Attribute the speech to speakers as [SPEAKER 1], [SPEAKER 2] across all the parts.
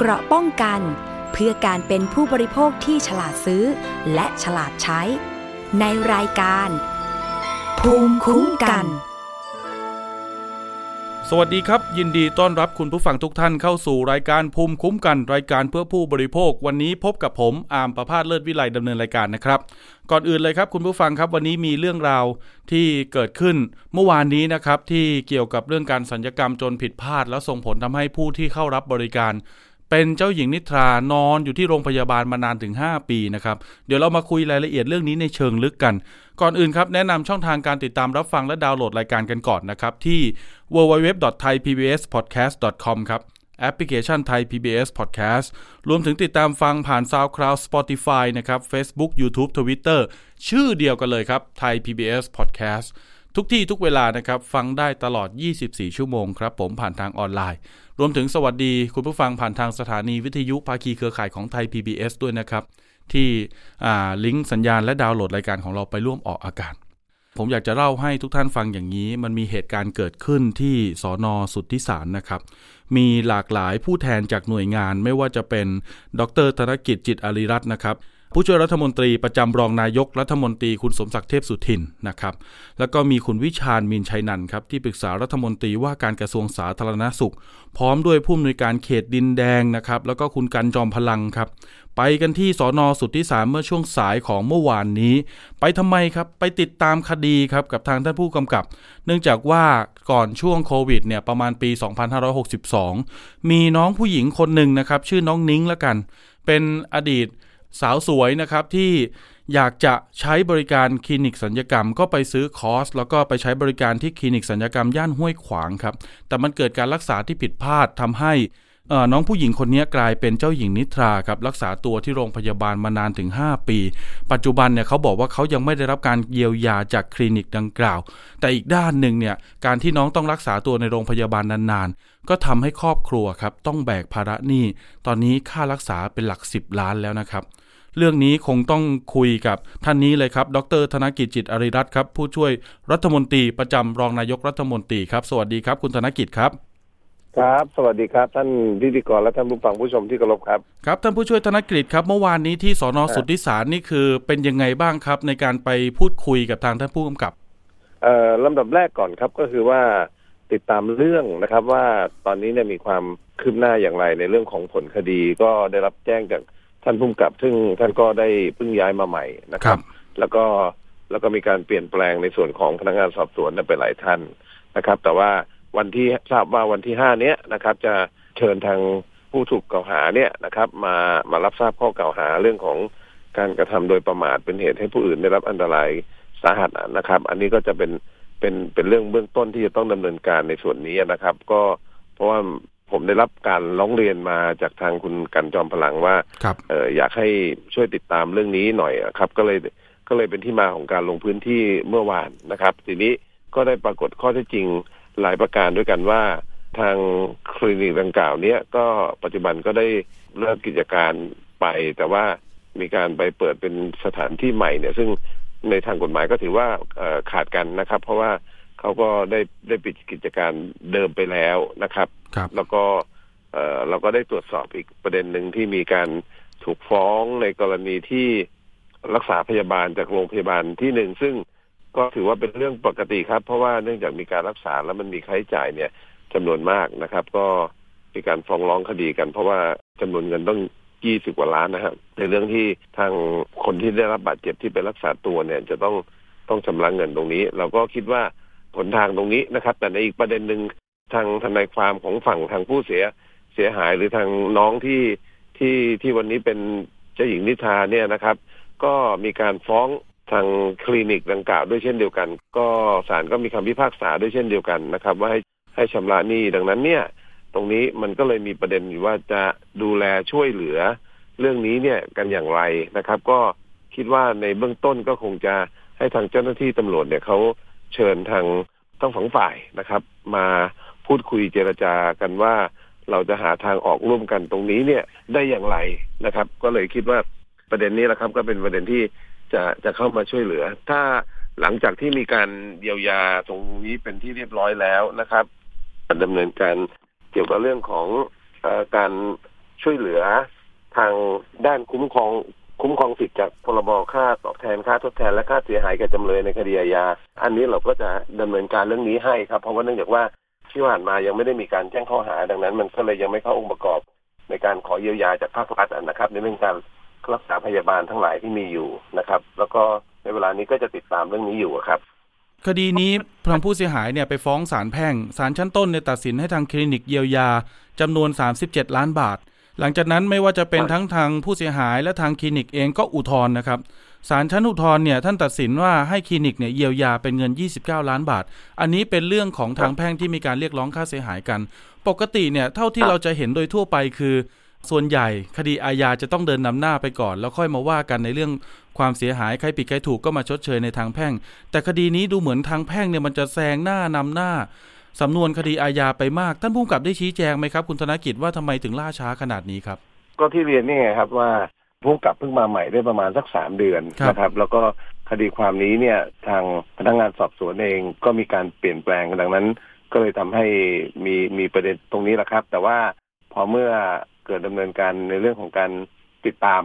[SPEAKER 1] เกราะป้องกัน เพื่อการเป็นผู้บริโภคที่ฉลาดซื้อ และฉลาดใช้ ในรายการ ภูมิคุ้มกัน
[SPEAKER 2] สวัสดีครับ ยินดีต้อนรับคุณผู้ฟังทุกท่านเข้าสู่รายการภูมิคุ้มกัน รายการเพื่อผู้บริโภค วันนี้พบกับผมอาร์มประพาสเลิศวิไลดำเนินรายการนะครับ ก่อนอื่นเลยครับคุณผู้ฟังครับวันนี้มีเรื่องราวที่เกิดขึ้นเมื่อวานนี้นะครับที่เกี่ยวกับเรื่องการสัญญกรรมจนผิดพลาด แล้วส่งผลทำให้ผู้ที่เข้ารับบริการ เป็นเจ้าหญิงนิทรานอนอยู่ที่โรงพยาบาลมานานถึง 5 ปีนะครับเดี๋ยวเรามาคุยรายละเอียดเรื่องนี้ในเชิงลึกกัน ก่อนอื่นครับแนะนำช่องทางการติดตามรับฟังและดาวน์โหลดรายการกันก่อนนะครับ ที่ www.thaipbspodcast.com ครับแอปพลิเคชันไทย PBS Podcast รวมถึงติดตามฟังผ่าน SoundCloud Spotify นะครับ Facebook YouTube Twitter ชื่อเดียวกันเลยครับไทย PBS Podcast ทุกที่ทุกเวลานะครับ ฟังได้ตลอด 24 ชั่วโมงครับ ผมผ่านทางออนไลน์ รวมถึงสวัสดีคุณผู้ฟังผ่านทางสถานีวิทยุภาคีเครือข่ายของไทย PBS ด้วยนะครับ ที่ลิงก์สัญญาณและดาวน์โหลดรายการของเราไปร่วมออกอากาศ ผมอยากจะเล่าให้ทุกท่านฟังอย่างนี้ มันมีเหตุการณ์เกิดขึ้นที่สอนอสุทธิสารนะครับ มีหลากหลายผู้แทนจากหน่วยงานไม่ว่าจะเป็น ดรธนกิจจิตอารีรัตน์นะครับ ผู้ช่วยรัฐมนตรีประจำรองนายกรัฐมนตรีคุณสมศักดิ์เทพสุทินนะครับ แล้วก็มีคุณวิชาญมินชัยนันครับที่ปรึกษารัฐมนตรีว่าการกระทรวงสาธารณสุข พร้อมด้วยผู้อำนวยการเขตดินแดงนะครับ แล้วก็คุณกันจอมพลังครับ ไปกันที่สอนอสุทธิสารเมื่อช่วงสายของเมื่อวานนี้ ไปทำไมครับไปติดตามคดีครับกับทางท่านผู้กำกับ เนื่องจากว่าก่อนช่วงโควิดเนี่ยประมาณปี 2562 มีน้องผู้หญิงคนหนึ่งนะครับชื่อน้องนิ้งละกัน เป็นอดีต สาวสวยนะครับที่อยากจะใช้บริการคลินิกสัญญกรรม ก็ไปซื้อคอร์สแล้วก็ไปใช้บริการที่คลินิกสัญญกรรมย่านห้วยขวางครับ แต่มันเกิดการรักษาที่ผิดพลาดทำให้น้องผู้หญิงคนนี้กลายเป็นเจ้าหญิงนิทราครับรักษาตัวที่โรงพยาบาลมานานถึง 5 ปี ปัจจุบันเนี่ยเขาบอกว่าเขายังไม่ได้รับการเยียวยาจากคลินิกดังกล่าว แต่อีกด้านหนึ่งเนี่ยการที่น้องต้องรักษาตัวในโรงพยาบาลนานๆ ก็ทำให้ครอบครัวครับต้องแบกภาระหนี้ตอนนี้ค่ารักษาเป็นหลัก 10 ล้านแล้วนะครับ เรื่องนี้คงต้องคุยกับท่านนี้เลยครับ ดรธนกิจจิตอริรัตน์ครับ ผู้ช่วยรัฐมนตรีประจำรองนายกรัฐมนตรีครับ สวัสดีครับคุณธนกิจครับ
[SPEAKER 3] ครับ สวัสดีครับ ท่านพิธีกรและท่านผู้ฟังผู้ชมที่เคารพครับ
[SPEAKER 2] ครับท่านผู้ช่วยธนกิจครับ เมื่อวานนี้ที่สอนอสุทธิสารนี่คือเป็นยังไงบ้างครับ ในการไปพูดคุยกับทางท่านผู้กำกับ
[SPEAKER 3] เอ่อลำดับแรกก่อนครับก็คือว่าติดตามเรื่องนะครับว่าตอนนี้เนี่ยมีความคืบหน้าอย่างไรในเรื่องของผลคดีก็ได้รับแจ้งจาก ท่านผู้กำกับ ซึ่งท่านก็ได้เพิ่งย้ายมาใหม่นะครับ แล้วก็แล้วก็มีการเปลี่ยนแปลงในส่วนของพนักงานสอบสวนไปหลายท่านนะครับ แต่ว่าวันที่ทราบว่าวันที่ห้าเนี้ยนะครับ จะเชิญทางผู้ถูกกล่าวหาเนี่ยนะครับ มามารับทราบข้อกล่าวหาเรื่องของการกระทำโดยประมาทเป็นเหตุให้ผู้อื่นได้รับอันตรายสาหัสนะครับ อันนี้ก็จะเป็นเป็นเป็นเรื่องเบื้องต้นที่จะต้องดำเนินการในส่วนนี้นะครับ ก็เพราะว่า ผมได้รับการร้องเรียนมาจากทางคุณกันจอมพลังว่าเอออยากให้ช่วยติดตามเรื่องนี้หน่อยครับ ก็เลยก็เลยเป็นที่มาของการลงพื้นที่เมื่อวานนะครับ ทีนี้ก็ได้ปรากฏข้อเท็จจริงหลายประการด้วยกันว่า ทางคลินิกดังกล่าวเนี้ยก็ปัจจุบันก็ได้เลิกกิจการไป แต่ว่ามีการไปเปิดเป็นสถานที่ใหม่เนี่ย ซึ่งในทางกฎหมายก็ถือว่าขาดกันนะครับ เพราะว่า เขาก็ได้ได้ปิดกิจการเดิมไปแล้วนะครับ
[SPEAKER 2] รบ
[SPEAKER 3] แล้วก็เราก็ได้ตรวจสอบอีกประเด็นหนึ่งที่มีการถูกฟ้องในกรณีที่รักษาพยาบาลจากโรงพยาบาลที่หนึ่งซึ่งก็ถือว่าเป็นเรื่องปกติครับ เพราะว่าเนื่องจากมีการรักษาแล้วมันมีค่าใช้จ่ายเนี่ยจำนวนมากนะครับ ก็มีการฟ้องร้องคดีกัน เพราะว่าจำนวนเงินต้องยี่สิบกว่าล้านนะครับในเรื่องที่ทางคนที่ได้รับบาดเจ็บที่ไปรักษาตัวเนี่ย จะต้องต้องชำระเงินตรงนี้ เราก็คิดว่า ผลทางตรงนี้นะครับ แต่ในอีกประเด็นหนึ่งทางทนายความของฝั่งทางผู้เสียเสียหายหรือทางน้องที่ที่ที่วันนี้เป็นเจ้าหญิงนิทาเนี่ยนะครับ ก็มีการฟ้องทางคลินิกดังกล่าวด้วยเช่นเดียวกัน ก็ศาลก็มีคำพิพากษาด้วยเช่นเดียวกันนะครับ ว่าให้ให้ชำระหนี้ดังนั้นเนี่ย ตรงนี้มันก็เลยมีประเด็นอยู่ว่าจะดูแลช่วยเหลือ เรื่องนี้เนี่ยกันอย่างไรนะครับ ก็คิดว่าในเบื้องต้นก็คงจะให้ทางเจ้าหน้าที่ตำรวจเนี่ยเขา เชิญทางต้งสองฝ่ายนะครับ มาพูดคุยเจรจากันว่าเราจะหาทางออกร่วมกันตรงนี้เนี่ยได้อย่างไรนะครับ ก็เลยคิดว่าประเด็นนี้แหละครับ ก็เป็นประเด็นที่จะจะเข้ามาช่วยเหลือ ถ้าหลังจากที่มีการเยียวยาตรงนี้เป็นที่เรียบร้อยแล้วนะครับดำเนินการเกี่ยวกับเรื่องของอการช่วยเหลือทางด้านคุ้มครอง คุ้มครองสิทธิ์จากพรบค่าตอบแทนค่าทดแทนและค่าเสียหายแก่จำเลยในคดีอาญาอันนี้เราก็จะดำเนินการเรื่องนี้ให้ครับ เพราะว่าเนื่องจากว่าที่ผ่านมายังไม่ได้มีการแจ้งข้อหาดังนั้น มันก็เลยยังไม่เข้าองค์ประกอบ ในการขอเยียวยาจากภาครัฐนะครับ ในเรื่องการรักษาพยาบาลทั้งหลายที่มีอยู่นะครับ แล้วก็ในเวลานี้ก็จะติดตามเรื่องนี้อยู่ครับ
[SPEAKER 2] คดีนี้ทางผู้เสียหายเนี่ยไปฟ้องศาลแพ่งศาลชั้นต้นเนี่ยตัดสินให้ทางคลินิกเยียวยาจำนวน 37 ล้านบาท หลังจากนั้นไม่ว่าจะเป็นทั้งทางผู้เสียหายและทางคลินิกเองก็อุทธรณ์นะครับศาลชั้นอุทธรณ์เนี่ยท่านตัดสินว่าให้คลินิกเนี่ยเยียวยาเป็นเงิน 29 ล้านบาท อันนี้เป็นเรื่องของทางแพ่งที่มีการเรียกร้องค่าเสียหายกัน ปกติเนี่ยเท่าที่เราจะเห็นโดยทั่วไปคือ ส่วนใหญ่คดีอาญาจะต้องเดินนำหน้าไปก่อน แล้วค่อยมาว่ากันในเรื่องความเสียหายใครผิดใครถูกก็มาชดเชยในทางแพ่ง แต่คดีนี้ดูเหมือนทางแพ่งเนี่ยมันจะแซงหน้านำหน้า สำนวนคดีอาญาไปมาก ท่านผู้กำกับได้ชี้แจงไหมครับ คุณธนกิจว่าทำไมถึงล่าช้าขนาดนี้ครับ
[SPEAKER 3] ก็ที่เรียนนี่ไงครับว่าผู้กำกับเพิ่งมาใหม่ได้ประมาณสักสามเดือน
[SPEAKER 2] ครับ
[SPEAKER 3] นะครับ แล้วก็คดีความนี้เนี่ยทางพนักงานสอบสวนเองก็มีการเปลี่ยนแปลงดังนั้น ก็เลยทำให้มีมีประเด็นตรงนี้แหละครับ แต่ว่าพอเมื่อเกิดดำเนินการในเรื่องของการ ติดตาม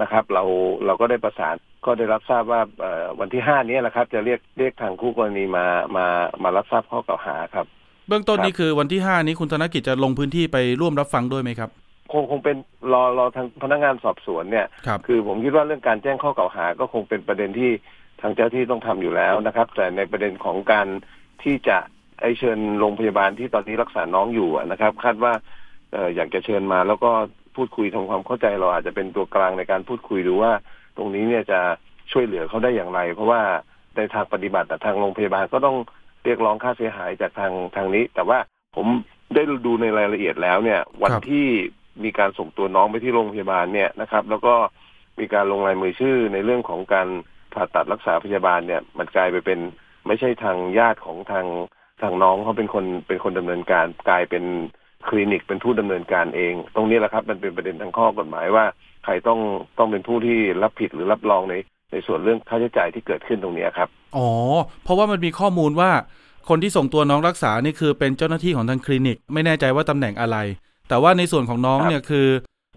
[SPEAKER 3] นะครับ เราเราก็ได้ประสานก็ได้รับทราบว่าเอ่อวันที่ห้านี้แหละครับ จะเรียกเรียกทางคู่กรณีมามามารับทราบข้อกล่าวหาครับ
[SPEAKER 2] เบื้องต้น
[SPEAKER 3] ครับ
[SPEAKER 2] นี่คือวันที่5นี้คุณธนกิจจะลงพื้นที่ไปร่วมรับฟังด้วยไหมครับ
[SPEAKER 3] คงคงเป็นรอรอทางพนักงานสอบสวนเนี่ย
[SPEAKER 2] ครับ
[SPEAKER 3] คือผมคิดว่าเรื่องการแจ้งข้อกล่าวหา ก็คงเป็นประเด็นที่ทางเจ้าที่ต้องทำอยู่แล้วนะครับ แต่ในประเด็นของการที่จะไอเชิญโรงพยาบาลที่ตอนนี้รักษาน้องอยู่อะนะครับ คาดว่าเอ่ออยากจะเชิญมาแล้วก็ พูดคุยทำความเข้าใจเราอาจจะเป็นตัวกลางในการพูดคุยดูว่า ตรงนี้เนี่ยจะช่วยเหลือเขาได้อย่างไร เพราะว่าในทางปฏิบัติแต่ทางโรงพยาบาลก็ต้องเรียกร้องค่าเสียหายจากทางทางนี้ แต่ว่าผมได้ดูในรายละเอียดแล้วเนี่ย วัน
[SPEAKER 2] ครับ
[SPEAKER 3] ที่มีการส่งตัวน้องไปที่โรงพยาบาลเนี่ยนะครับ แล้วก็มีการลงลายมือชื่อในเรื่องของการผ่าตัดรักษาพยาบาลเนี่ย มันกลายไปเป็นไม่ใช่ทางญาติของทางทางน้องเขาเป็นคนเป็นคนดำเนินการกลายเป็น คลินิกเป็นผู้ดำเนินการเอง ตรงนี้แหละครับ มันเป็นประเด็นทางข้อกฎหมายว่า ใครต้องต้องเป็นผู้ที่รับผิดหรือรับรองในในส่วนเรื่องค่าใช้จ่ายที่เกิดขึ้นตรงนี้ครับ
[SPEAKER 2] อ๋อ เพราะว่ามันมีข้อมูลว่า คนที่ส่งตัวน้องรักษานี่คือเป็นเจ้าหน้าที่ของทางคลินิก ไม่แน่ใจว่าตำแหน่งอะไร แต่ว่าในส่วนของน้อง
[SPEAKER 3] ครับ
[SPEAKER 2] เนี่ยคือ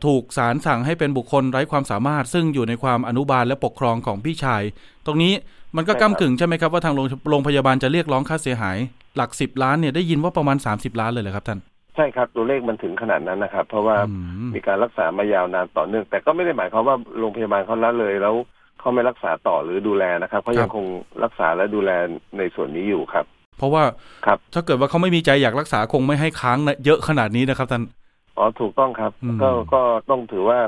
[SPEAKER 2] ถูกศาลสั่งให้เป็นบุคคลไร้ความสามารถ ซึ่งอยู่ในความอนุบาลและปกครองของพี่ชาย ตรงนี้มันก็ก้ากึ่งใช่ไหมครับว่าทางโรงโรงพยาบาลจะเรียกร้องค่าเสียหาย หลักสิบล้านเนี่ยได้ยินว่าประมาณ 30 ล้านเลยเหรอครับท่าน
[SPEAKER 3] ใช่ครับตัวเลขมันถึงขนาดนั้นนะครับ เพราะว่า
[SPEAKER 2] อืม
[SPEAKER 3] มีการรักษามายาวนานต่อเนื่อง แต่ก็ไม่ได้หมายความว่าโรงพยาบาลเขาละเลยแล้วเขาไม่รักษาต่อหรือดูแลนะครับเขายังคงรักษาและดูแลในส่วนนี้อยู่ครับ
[SPEAKER 2] เพราะว่า
[SPEAKER 3] ครับ
[SPEAKER 2] ถ้าเกิดว่าเขาไม่มีใจอยากรักษาคงไม่ให้ค้างนะเยอะขนาดนี้นะครับท่าน
[SPEAKER 3] อ๋อถูกต้องครับ
[SPEAKER 2] อืม
[SPEAKER 3] ก็ก็ต้องถือว่า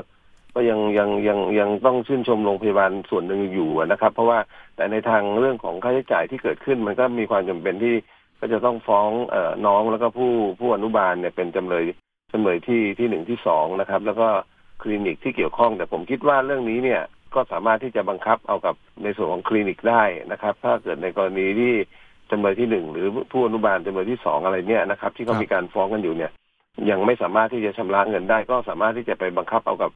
[SPEAKER 3] ก็ยังยังยังยังต้องชื่นชมโรงพยาบาลส่วนหนึ่งอยู่นะครับ เพราะว่าแต่ในทางเรื่องของค่าใช้จ่ายที่เกิดขึ้นมันก็มีความจำเป็นที่ ก็จะต้องฟ้องเอน้องแล้วก็ผู้ผู้อนุบาลเนี่ยเป็นจำเลยจำเลยที่ที่หนึ่งที่สองนะครับ แล้วก็คลินิกที่เกี่ยวข้องแต่ผมคิดว่าเรื่องนี้เนี่ยก็สามารถที่จะบังคับเอากับในส่วนของคลินิกได้นะครับ ถ้าเกิดในกรณีที่จำเลยที่หนึ่งหรือผู้อนุบาลจำเลยที่สองอะไรเนี่ยนะครับ ที่เขามีการฟ้องกันอยู่เนี่ย ยังไม่สามารถที่จะชำระเงินได้ ก็สามารถที่จะไปบังคับเอากับ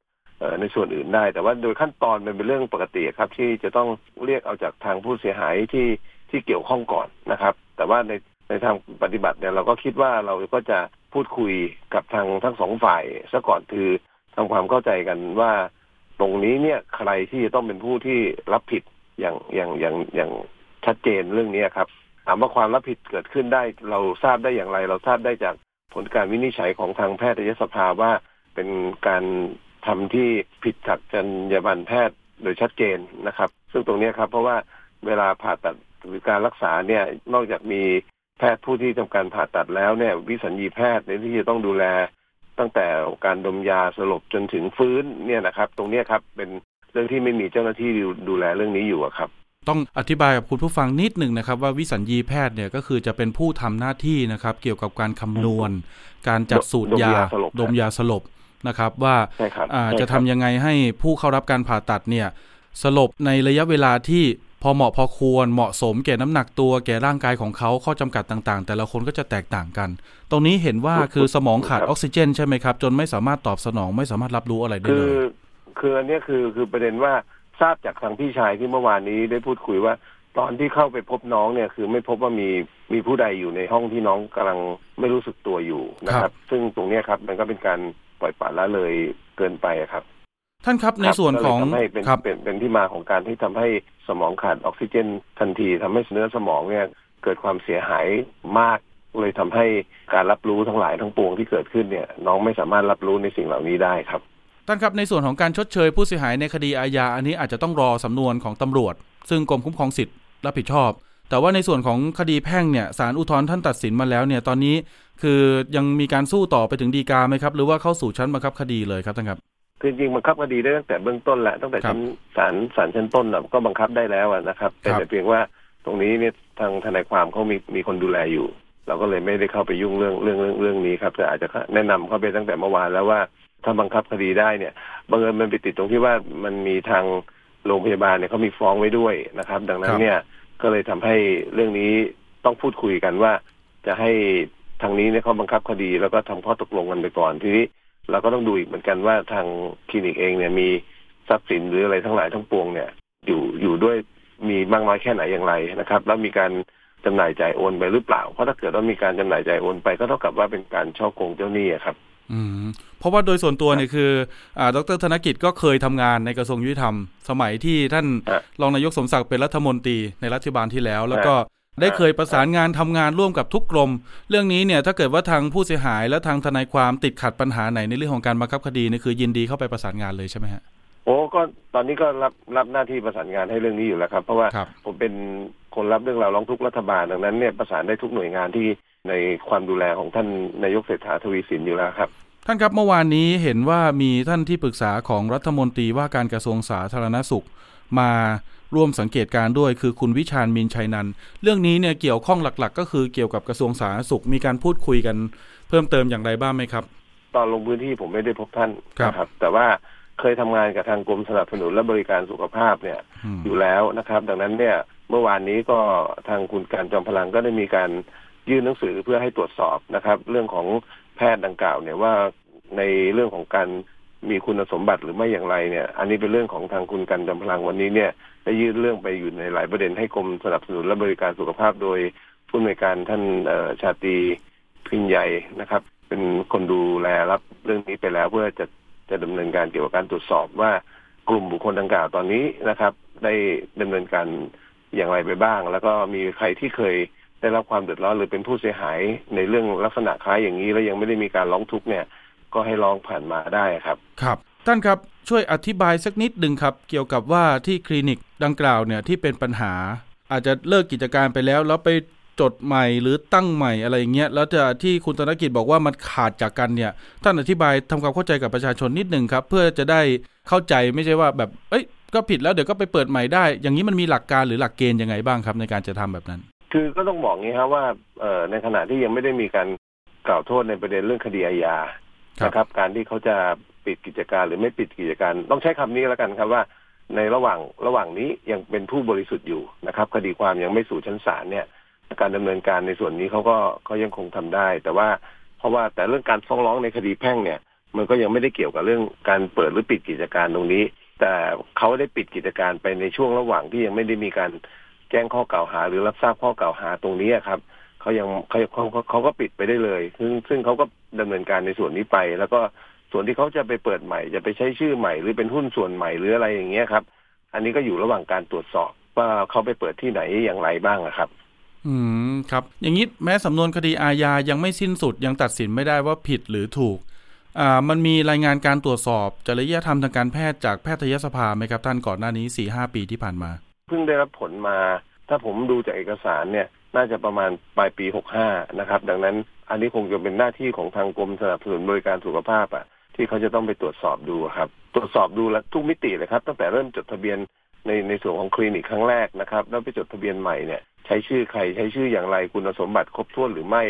[SPEAKER 3] ในส่วนอื่นได้ แต่ว่าโดยขั้นตอนมันเป็นเรื่องปกติครับ ที่จะต้องเรียกเอาจากทางผู้เสียหายที่ที่เกี่ยวข้องก่อนนะครับ แต่ว่าใน ในทางปฏิบัติเนี่ยเราก็คิดว่าเราก็จะพูดคุยกับทางทั้งสองฝ่ายซะก่อนคือทำความเข้าใจกันว่า ตรงนี้เนี่ยใครที่ต้องเป็นผู้ที่รับผิดอย่างอย่างอย่างอย่างชัดเจนเรื่องนี้ครับถามว่าความรับผิดเกิดขึ้นได้ เราทราบได้อย่างไร เราทราบได้จากผลการวินิจฉัยของทางแพทยสภาว่าเป็นการทำที่ผิดจากจรรยาบรรณแพทย์โดยชัดเจนนะครับ ซึ่งตรงนี้ครับ เพราะว่าเวลาผ่าตัดหรือการรักษาเนี่ยนอกจากมี พทย์ผู้ที่ทำการผ่าตัดแล้วเนี่ย วิสัญญีแพทย์ในที่จะต้องดูแลตั้งแต่การดมยาสลบจนถึงฟื้นเนี่ยนะครับ ตรงเนี้ยครับเป็นเรื่องที่ไม่มีเจ้าหน้าที่ดูดูแลเรื่องนี้อยู่อะครับ
[SPEAKER 2] ต้องอธิบายกับคุณผู้ฟังนิดหนึ่งนะครับ ว่าวิสัญญีแพทย์เนี่ยก็คือจะเป็นผู้ทำหน้าที่นะครับ เกี่ยวกับการคำนวณ การจัดสูตร
[SPEAKER 3] ดม
[SPEAKER 2] ยายา
[SPEAKER 3] สลบ
[SPEAKER 2] ดมยาสลบนะครับ ว่า
[SPEAKER 3] ใช่ครับ
[SPEAKER 2] อ่า
[SPEAKER 3] ใช่
[SPEAKER 2] จะ
[SPEAKER 3] ครั
[SPEAKER 2] ทำ
[SPEAKER 3] บ
[SPEAKER 2] ยังไงให้ผู้เข้ารับการผ่าตัดเนี่ย สลบในระยะเวลาที่พอเหมาะพอควรเหมาะสมแก่น้ำหนักตัวแก่ร่างกายของเขาข้อจำกัดต่างๆ แต่ละคนก็จะแตกต่างกัน ตรงนี้เห็นว่าคือสมองขาดออกซิเจน ใช่ไหมครับ จนไม่สามารถตอบสนองไม่สามารถรับรู้อะไรได้
[SPEAKER 3] คื
[SPEAKER 2] เล
[SPEAKER 3] อยคืออันเนี้ยคือคือประเด็นว่าทราบจากทางพี่ชายที่เมื่อวานนี้ได้พูดคุยว่า ตอนที่เข้าไปพบน้องเนี่ยคือไม่พบว่ามีมีผู้ใดอยู่ในห้องที่น้องกำลังไม่รู้สึกตัวอยู่นะครับ ซึ่งตรงเนี้ยครับมันก็เป็นการปล่อยปละละเลยเกินไปครับ
[SPEAKER 2] ท่านครับในส่วนของ
[SPEAKER 3] ก็เลยทำให้เป็น
[SPEAKER 2] ครับ
[SPEAKER 3] เป็นเป็นที่มาของการที่ทำให้สมองขาดออกซิเจนทันทีทำให้เนื้อสมองเนี่ยเกิดความเสียหายมาก เลยทำให้การรับรู้ทั้งหลายทั้งปวงที่เกิดขึ้นเนี่ย น้องไม่สามารถรับรู้ในสิ่งเหล่านี้ได้ครับ
[SPEAKER 2] ท่านครับในส่วนของการชดเชยผู้เสียหายในคดีอาญาอันนี้อาจจะต้องรอสำนวนของตำรวจ ซึ่งกรมคุ้มครองสิทธิ์รับผิดชอบ แต่ว่าในส่วนของคดีแพ่งเนี่ยศาลอุทธรณ์ท่านตัดสินมาแล้วเนี่ยตอนนี้คือยังมีการสู้ต่อไปถึงดีกาไหมครับ หรือว่าเข้าสู่ชั้นบังคับคดีเลยครับท่านครับ
[SPEAKER 3] คือจริงๆบังคับคดีได้ตั้งแต่เบื้องต้นแหละตั้งแต่
[SPEAKER 2] ครับ
[SPEAKER 3] ชั้นศาลศาลชั้นต้นน่ะก็บังคับได้แล้วอะนะครับ
[SPEAKER 2] ครับ
[SPEAKER 3] แต่เพียงว่าตรงนี้เนี่ยทางทนายความเขามีมีคนดูแลอยู่ เราก็เลยไม่ได้เข้าไปยุ่งเรื่องเรื่องเรื่องเรื่องนี้ครับแต่อาจจะแนะนำเข้าไปตั้งแต่เมื่อวานแล้วว่าถ้าบังคับคดีได้เนี่ยบังเอิญมันไปติดตรงที่ว่ามันมีทางโรงพยาบาลเนี่ยเขามีฟ้องไว้ด้วยนะครับ ดังนั้นเนี่ยก็เลยทำให้เรื่องนี้ต้องพูดคุยกันว่า จะให้ทางนี้เนี่ยเขาบังคับคดีแล้วก็ทำข้อตกลงกันไปก่อนทีนี้ เราก็ต้องดูอีกเหมือนกันว่าทางคลินิกเองเนี่ยมีทรัพย์สินหรืออะไรทั้งหลายทั้งปวงเนี่ย อยู่อยู่ด้วยมีมากน้อยแค่ไหนอย่างไรนะครับ แล้วมีการจำหน่ายจ่ายโอนไปหรือเปล่า เพราะถ้าเกิดว่ามีการจำหน่ายจ่ายโอนไปก็เท่ากับว่าเป็นการช่อโกงเจ้าหนี้อะครับ
[SPEAKER 2] อืมเพราะว่าโดยส่วนตัวเนี่ยคืออ่าดรธนกิจก็เคยทำงานในกระทรวงยุติธรรม สมัยที่ท่าน
[SPEAKER 3] อะ
[SPEAKER 2] รองนายกสมศักดิ์เป็นรัฐมนตรีในรัฐบาลที่แล้ว แล้วก็ ได้เคยประสานงานทำงานร่วมกับทุกกรม เรื่องนี้เนี่ยถ้าเกิดว่าทางผู้เสียหายและทางทนายความติดขัดปัญหาไหนในเรื่องของการบังคับคดีเนี่ยคือยินดีเข้าไปประสานงานเลยใช่ไหมฮะ
[SPEAKER 3] โอ้ก็ตอนนี้ก็รับรับหน้าที่ประสานงานให้เรื่องนี้อยู่แล้วครับ เพราะว่า
[SPEAKER 2] ครับ
[SPEAKER 3] ผมเป็นคนรับเรื่องราวร้องทุกข์รัฐบาลดังนั้นเนี่ยประสานได้ทุกหน่วยงานที่ในความดูแลของท่านนายกเศรษฐาทวีสินอยู่แล้วครับ
[SPEAKER 2] ท่านครับเมื่อวานนี้เห็นว่ามีท่านที่ปรึกษาของรัฐมนตรีว่าการกระทรวงสาธารณสุขมา ร่วมสังเกตการณ์ด้วยคือคุณวิชาญมินชัยนันท์เรื่องนี้เนี่ยเกี่ยวข้องหลักๆ ก็คือเกี่ยวกับกระทรวงสาธารณสุขมีการพูดคุยกันเพิ่มเติมอย่างไรบ้างไหมครับ
[SPEAKER 3] ตอนลงพื้นที่ผมไม่ได้พบท่าน
[SPEAKER 2] ครับ
[SPEAKER 3] นะครับแต่ว่าเคยทำงานกับทางกรมสนับสนุนและบริการสุขภาพเนี่ย
[SPEAKER 2] อืม
[SPEAKER 3] อยู่แล้วนะครับ ดังนั้นเนี่ยเมื่อวานนี้ก็ทางคุณการจอมพลังก็ได้มีการยื่นหนังสือเพื่อให้ตรวจสอบนะครับ เรื่องของแพทย์ดังกล่าวเนี่ยว่าในเรื่องของการ มีคุณสมบัติหรือไม่อย่างไรเนี่ย อันนี้เป็นเรื่องของทางคุณการจอมพลังวันนี้เนี่ยได้ยื่นเรื่องไปอยู่ในหลายประเด็นให้กรมสนับสนุนและบริการสุขภาพโดยผู้อำนวยการท่านชาตีพิญใหญ่นะครับ เป็นคนดูแลรับเรื่องนี้ไปแล้วเพื่อจะจะดำเนินการเกี่ยวกับการตรวจสอบว่ากลุ่มบุคคลดังกล่าวตอนนี้นะครับ ได้ดำเนินการอย่างไรไปบ้าง แล้วก็มีใครที่เคยได้รับความเดือดร้อนหรือเป็นผู้เสียหายในเรื่องลักษณะคล้ายอย่างนี้ แล้วยังไม่ได้มีการร้องทุกข์เนี่ย ก็ให้ร้องผ่านมาได้ครับ
[SPEAKER 2] ครับ ท่านครับช่วยอธิบายสักนิดหนึ่งครับ เกี่ยวกับว่าที่คลินิกดังกล่าวเนี่ยที่เป็นปัญหา อาจจะเลิกกิจการไปแล้ว แล้วไปจดใหม่หรือตั้งใหม่อะไรอย่างเงี้ยแล้วจะที่คุณธนกิจบอกว่ามันขาดจากกันเนี่ย ท่านอธิบายทำความเข้าใจกับประชาชนนิดหนึ่งครับ เพื่อจะได้เข้าใจไม่ใช่ว่าแบบเอ้ยก็ผิดแล้วเดี๋ยวก็ไปเปิดใหม่ได้ อย่างนี้มันมีหลักการหรือหลักเกณฑ์ยังไงบ้างครับ ในการจะทำแบบนั้น
[SPEAKER 3] คือก็ต้องบอกงี้ครับว่าเอ่อในขณะที่ยังไม่ได้มีการกล่าวโทษในประเด็นเรื่องคดีอาญา
[SPEAKER 2] ครับ
[SPEAKER 3] นะครับ การที่เขาจะปิดกิจการหรือไม่ปิดกิจการ ต้องใช้คำนี้แล้วกันครับว่า ในระหว่างระหว่างนี้ยังเป็นผู้บริสุทธิ์อยู่นะครับ คดีความยังไม่สู่ชั้นศาลเนี่ย การดำเนินการในส่วนนี้เขาก็เขายังคงทำได้ แต่ว่าเพราะว่าแต่เรื่องการฟ้องร้องในคดีแพ่งเนี่ย มันก็ยังไม่ได้เกี่ยวกับเรื่องการเปิดหรือปิดกิจการตรงนี้ แต่เขาได้ปิดกิจการไปในช่วงระหว่างที่ยังไม่ได้มีการแจ้งข้อกล่าวหา หรือรับทราบข้อกล่าวหาตรงนี้ครับ เขายังเขาเขาเขาเขาก็ปิดไปได้เลย ซึ่งซึ่งเขาก็ดำเนินการในส่วนนี้ไป แล้วก็ส่วนที่เขาจะไปเปิดใหม่ จะไปใช้ชื่อใหม่หรือเป็นหุ้นส่วนใหม่หรืออะไรอย่างเงี้ยครับ อันนี้ก็อยู่ระหว่างการตรวจสอบว่าเขาไปเปิดที่ไหนอย่างไรบ้างอะครับ
[SPEAKER 2] อืมครับ อย่างนี้แม้สำนวนคดีอาญายังไม่สิ้นสุดยังตัดสินไม่ได้ว่าผิดหรือถูกอ่ามันมีรายงานการตรวจสอบจริยธรรมทางการแพทย์จากแพทยสภาไหมครับ ท่านก่อนหน้านี้สี่ห้าปีที่ผ่านมา
[SPEAKER 3] เพิ่งได้รับผลมา ถ้าผมดูจากเอกสารเนี่ย น่าจะประมาณปลายปีหกห้านะครับ ดังนั้นอันนี้คงจะเป็นหน้าที่ของทางกรมสนับสนุนบริการสุขภาพอะที่เขาจะต้องไปตรวจสอบดูครับ ตรวจสอบดูแล้วทุกมิติเลยครับ ตั้งแต่เริ่มจดทะเบียนในในส่วนของคลินิกครั้งแรกนะครับ แล้วไปจดทะเบียนใหม่เนี่ยใช้ชื่อใครใช้ชื่ออย่างไรคุณสมบัติครบถ้วนหรือไม่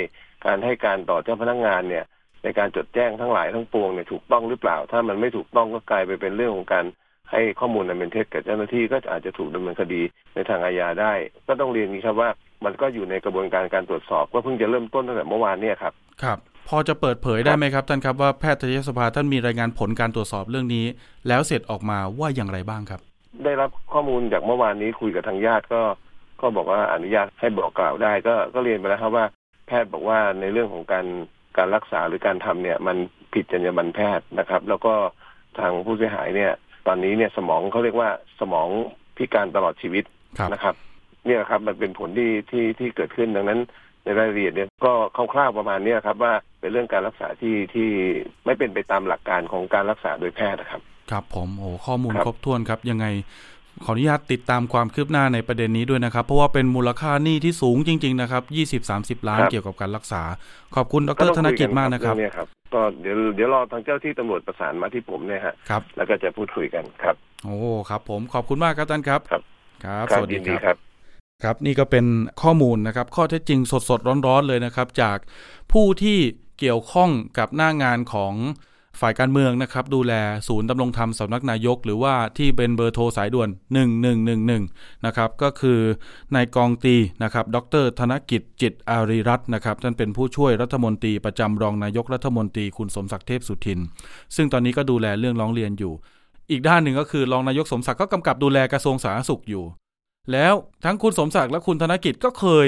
[SPEAKER 3] การให้การต่อเจ้าพนักงานเนี่ยในการจดแจ้งทั้งหลายทั้งปวงเนี่ยถูกต้องหรือเปล่า ถ้ามันไม่ถูกต้องก็กลายไปเป็นเรื่องของการให้ข้อมูลอันเป็นเท็จกับเจ้าหน้าที่ก็อาจจะถูกดำเนินคดีในทางอาญาได้ ก็ต้องเรียนนี้ครับว่า มันก็อยู่ในกระบวนการการตรวจสอบก็เพิ่งจะเริ่มต้นตั้งแต่เมื่อวานเนี่ยครับ
[SPEAKER 2] ครับ พอจะเปิดเผยได้ไหมครับท่านครับว่าแพทยสภาท่านมีรายงานผลการตรวจสอบเรื่องนี้ แล้วเสร็จออกมาว่าอย่างไรบ้างครับ
[SPEAKER 3] ได้รับข้อมูลจากเมื่อวานนี้คุยกับทางญาติก็ ก็บอกว่าอนุญาตให้บอกกล่าวได้ ก็ก็เรียนไปแล้วครับว่า แพทย์บอกว่าในเรื่องของการการรักษาหรือการทำเนี่ย มันผิดจรรยาบรรณแพทย์นะครับ แล้วก็ทางผู้เสียหายเนี่ย ตอนนี้เนี่ยสมองเขาเรียกว่าสมองพิการตลอดชีวิตนะครับ เนี่ยครับมันเป็นผลที่ที่ที่เกิดขึ้นดังนั้น ในรายละเอียดเนี่ยก็คร่าวๆประมาณนี้ครับ ว่าเป็นเรื่องการรักษาที่ที่ไม่เป็นไปตามหลักการของการรักษาโดยแพทย์นะครับ
[SPEAKER 2] ครับผมโอ้ข้อมูลครบถ้วนครับยังไงขออนุญาตติดตามความคืบหน้าในประเด็นนี้ด้วยนะครับ เพราะว่าเป็นมูลค่าหนี้ที่สูงจริง ๆ นะครับยี่สิบสามสิบล้านเกี่ยวกับการรักษา ขอบคุณดรธนกิจมากนะครับ
[SPEAKER 3] เนี่ยครับ ก็เดี๋ยวเดี๋ยวรอทางเจ้าที่ตำรวจประสานมาที่ผมเนี่ยฮะ
[SPEAKER 2] ครับ
[SPEAKER 3] แล้วก็จะพูดคุยกันครับ
[SPEAKER 2] โอ้ครับ ผมขอบคุณมากครับท่านครับ
[SPEAKER 3] ครับ
[SPEAKER 2] ครับ
[SPEAKER 3] สวัสดีครับ
[SPEAKER 2] ครับนี่ก็เป็นข้อมูลนะครับข้อเท็จจริงสดๆร้อนๆเลยนะครับ จากผู้ที่เกี่ยวข้องกับหน้างานของฝ่ายการเมืองนะครับ ดูแลศูนย์ดำรงธรรมสำนักนายก หรือว่าที่เป็นเบอร์โทรสายด่วน 1111 นะครับ ก็คือนายกองตีนะครับ ดร ธนกิจจิตอารีรัตน์นะครับท่านเป็นผู้ช่วยรัฐมนตรีประจำรองนายกรัฐมนตรีคุณสมศักดิ์เทพสุทิน ซึ่งตอนนี้ก็ดูแลเรื่องร้องเรียนอยู่ อีกด้านหนึ่งก็คือรองนายกสมศักดิ์ก็กำกับดูแลกระทรวงสาธารณสุขอยู่ แล้วทั้งคุณสมศักดิ์และคุณธนกิจก็เคย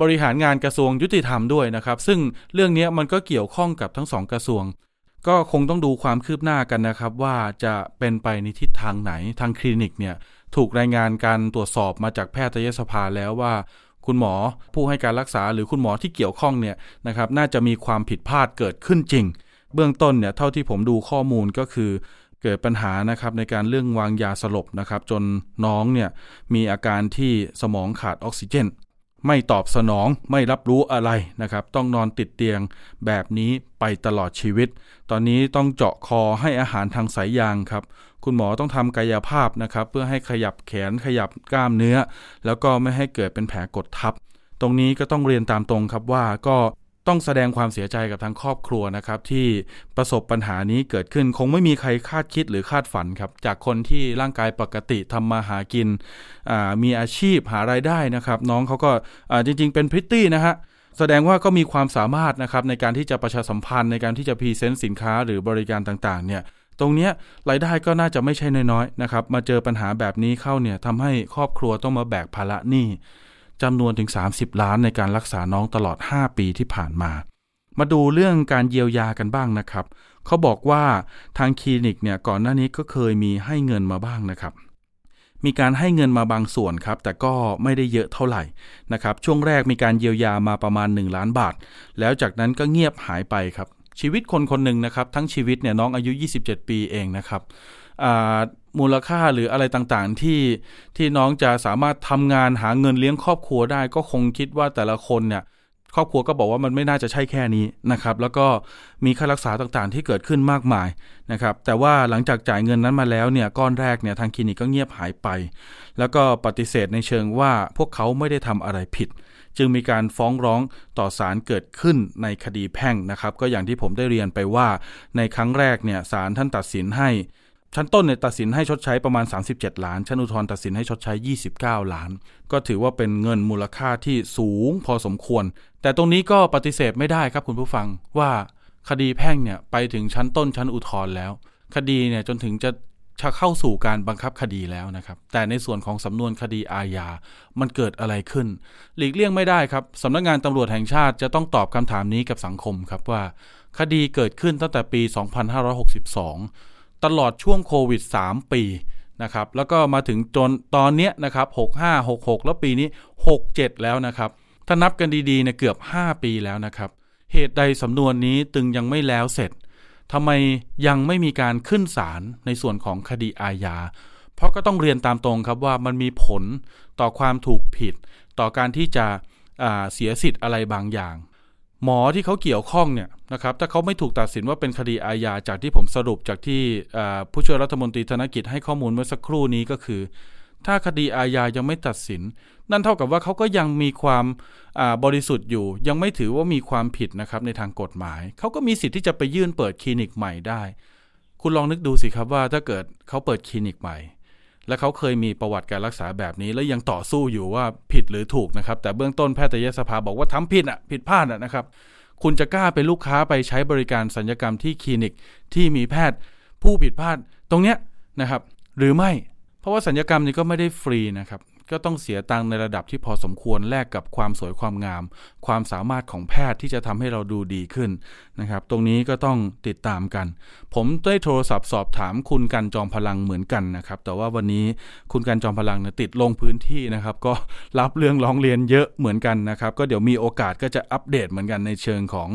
[SPEAKER 2] บริหารงานกระทรวงยุติธรรมด้วยนะครับ ซึ่งเรื่องนี้มันก็เกี่ยวข้องกับทั้งสองกระทรวง ก็คงต้องดูความคืบหน้ากันนะครับ ว่าจะเป็นไปในทิศทางไหนทางคลินิกเนี่ยถูกรายงานการตรวจสอบมาจากแพทยสภาแล้วว่า คุณหมอผู้ให้การรักษาหรือคุณหมอที่เกี่ยวข้องเนี่ยนะครับ น่าจะมีความผิดพลาดเกิดขึ้นจริง เบื้องต้นเนี่ยเท่าที่ผมดูข้อมูลก็คือ เกิดปัญหานะครับในการเรื่องวางยาสลบนะครับ จนน้องเนี่ยมีอาการที่สมองขาดออกซิเจน ไม่ตอบสนองไม่รับรู้อะไรนะครับ ต้องนอนติดเตียงแบบนี้ไปตลอดชีวิต ตอนนี้ต้องเจาะคอให้อาหารทางสายยางครับ คุณหมอต้องทำกายภาพนะครับ เพื่อให้ขยับแขนขยับกล้ามเนื้อ แล้วก็ไม่ให้เกิดเป็นแผลกดทับตรงนี้ก็ต้องเรียนตามตรงครับว่าก็ ต้องแสดงความเสียใจกับทางครอบครัวนะครับ ที่ประสบปัญหานี้เกิดขึ้น คงไม่มีใครคาดคิดหรือคาดฝันครับ จากคนที่ร่างกายปกติทำมาหากินมีอาชีพหารายได้นะครับ น้องเขาก็จริง ๆ เป็นพริตตี้นะฮะแสดงว่าก็มีความสามารถนะครับในการที่จะประชาสัมพันธ์ในการที่จะ present สินค้าหรือบริการต่างๆ เนี่ยตรงนี้รายได้ก็น่าจะไม่ใช่น้อยๆนะครับมาเจอปัญหาแบบนี้เข้าเนี่ยทำให้ครอบครัวต้องมาแบกภาระหนี้ จำนวนถึง 30 ล้านในการรักษาน้องตลอด 5 ปีที่ผ่านมา มาดูเรื่องการเยียวยากันบ้างนะครับ เขาบอกว่าทางคลินิกเนี่ยก่อนหน้านี้ก็เคยมีให้เงินมาบ้างนะครับมีการให้เงินมาบางส่วนครับ แต่ก็ไม่ได้เยอะเท่าไหร่นะครับ ช่วงแรกมีการเยียวยามาประมาณ 1 ล้านบาท แล้วจากนั้นก็เงียบหายไปครับ ชีวิตคนคนหนึ่งนะครับ ทั้งชีวิตเนี่ยน้องอายุ 27 ปีเองนะครับ มูลค่าหรืออะไรต่างๆ ที่ที่น้องจะสามารถทำงานหาเงินเลี้ยงครอบครัวได้ ก็คงคิดว่าแต่ละคนเนี่ยครอบครัวก็บอกว่ามันไม่น่าจะใช่แค่นี้นะครับ แล้วก็มีค่ารักษาต่างๆ ที่เกิดขึ้นมากมายนะครับ แต่ว่าหลังจากจ่ายเงินนั้นมาแล้วเนี่ยก้อนแรกเนี่ยทางคลินิกก็เงียบหายไป แล้วก็ปฏิเสธในเชิงว่าพวกเขาไม่ได้ทำอะไรผิด จึงมีการฟ้องร้องต่อศาลเกิดขึ้นในคดีแพ่งนะครับ ก็อย่างที่ผมได้เรียนไปว่าในครั้งแรกเนี่ยศาลท่านตัดสินให้ ชั้นต้นเนี่ยตัดสินให้ชดใช้ประมาณ 37 ล้าน ชั้นอุทธรณ์ตัดสินให้ชดใช้ 29 ล้าน ก็ถือว่าเป็นเงินมูลค่าที่สูงพอสมควร แต่ตรงนี้ก็ปฏิเสธไม่ได้ครับคุณผู้ฟังว่าคดีแพ่งเนี่ยไปถึงชั้นต้นชั้นอุทธรณ์แล้ว คดีเนี่ยจนถึงจะจะเข้าสู่การบังคับคดีแล้วนะครับ แต่ในส่วนของสำนวนคดีอาญา มันเกิดอะไรขึ้น หลีกเลี่ยงไม่ได้ครับสำนักงานตำรวจแห่งชาติจะต้องตอบคำถามนี้กับสังคมครับว่า คดีเกิดขึ้นตั้งแต่ปี 2562 ตลอดช่วงโควิด 3 ปีนะครับแล้วก็มาถึงจนตอนนี้นะครับ65 66 แล้วปีนี้ 67 แล้วนะครับ ถ้านับกันดีๆเนี่ยเกือบ 5 ปีแล้วนะครับ เหตุใดสำนวนนี้ตึงยังไม่แล้วเสร็จทำไมยังไม่มีการขึ้นศาลในส่วนของคดีอาญาเพราะก็ต้องเรียนตามตรงครับว่ามันมีผลต่อความถูกผิด ต่อการที่จะเสียสิทธิ์อะไรบางอย่าง หมอที่เขาเกี่ยวข้องเนี่ยนะครับถ้าเขาไม่ถูกตัดสินว่าเป็นคดีอาญาจากที่ผมสรุปจากที่ผู้ช่วยรัฐมนตรีธนกิจให้ข้อมูลเมื่อสักครู่นี้ก็คือ ถ้าคดีอาญายังไม่ตัดสิน นั่นเท่ากับว่าเขาก็ยังมีความบริสุทธิ์อยู่ ยังไม่ถือว่ามีความผิดนะครับในทางกฎหมาย เขาก็มีสิทธิ์ที่จะไปยื่นเปิดคลินิกใหม่ได้ คุณลองนึกดูสิครับว่าถ้าเกิดเขาเปิดคลินิกใหม่ และเขาเคยมีประวัติการรักษาแบบนี้ แล้วยังต่อสู้อยู่ว่าผิดหรือถูกนะครับ แต่เบื้องต้นแพทยสภาบอกว่าทำผิดอะผิดพลาดอะนะครับ คุณจะกล้าเป็นลูกค้าไปใช้บริการสัญญกรรมที่คลินิกที่มีแพทย์ผู้ผิดพลาดตรงเนี้ยนะครับ หรือไม่ เพราะว่าสัญญกรรมนี้ก็ไม่ได้ฟรีนะครับก็ต้องเสียตังในระดับที่พอสมควรแลกกับความสวยความงาม ความสามารถของแพทย์ที่จะทำให้เราดูดีขึ้นนะครับ ตรงนี้ก็ต้องติดตามกัน ผมได้โทรศัพท์สอบถามคุณกันจอมพลังเหมือนกันนะครับ แต่ว่าวันนี้คุณกันจอมพลังเนี่ยติดลงพื้นที่นะครับ ก็รับเรื่องร้องเรียนเยอะเหมือนกันนะครับ ก็เดี๋ยวมีโอกาสก็จะอัปเดตเหมือนกันในเชิงของ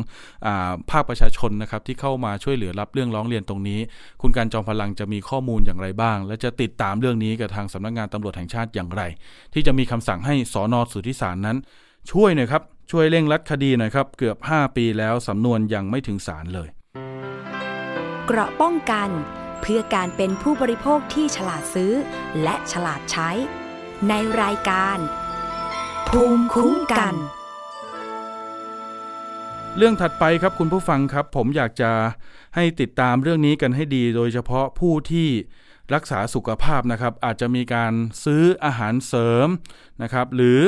[SPEAKER 2] อภาคประชาชนนะครับที่เข้ามาช่วยเหลือรับเรื่องร้องเรียนตรงนี้ คุณกันจอมพลังจะมีข้อมูลอย่างไรบ้าง และจะติดตามเรื่องนี้กับทางสำนักงานตำรวจแห่งชาติอย่างไร ที่จะมีคำสั่งให้สอนอสุทธิสารนั้น ช่วยหน่อยครับช่วยเร่งรัดคดีหน่อยครับเกือบ 5 ปีแล้วสำนวนยังไม่ถึงศาลเลย
[SPEAKER 1] เกราะป้องกัน เพื่อการเป็นผู้บริโภคที่ฉลาดซื้อ และฉลาดใช้ ในรายการ ภูมิคุ้มกัน
[SPEAKER 2] เรื่องถัดไปครับคุณผู้ฟังครับ ผมอยากจะให้ติดตามเรื่องนี้กันให้ดี โดยเฉพาะผู้ที่รักษาสุขภาพนะครับ อาจจะมีการซื้ออาหารเสริมนะครับ หรือ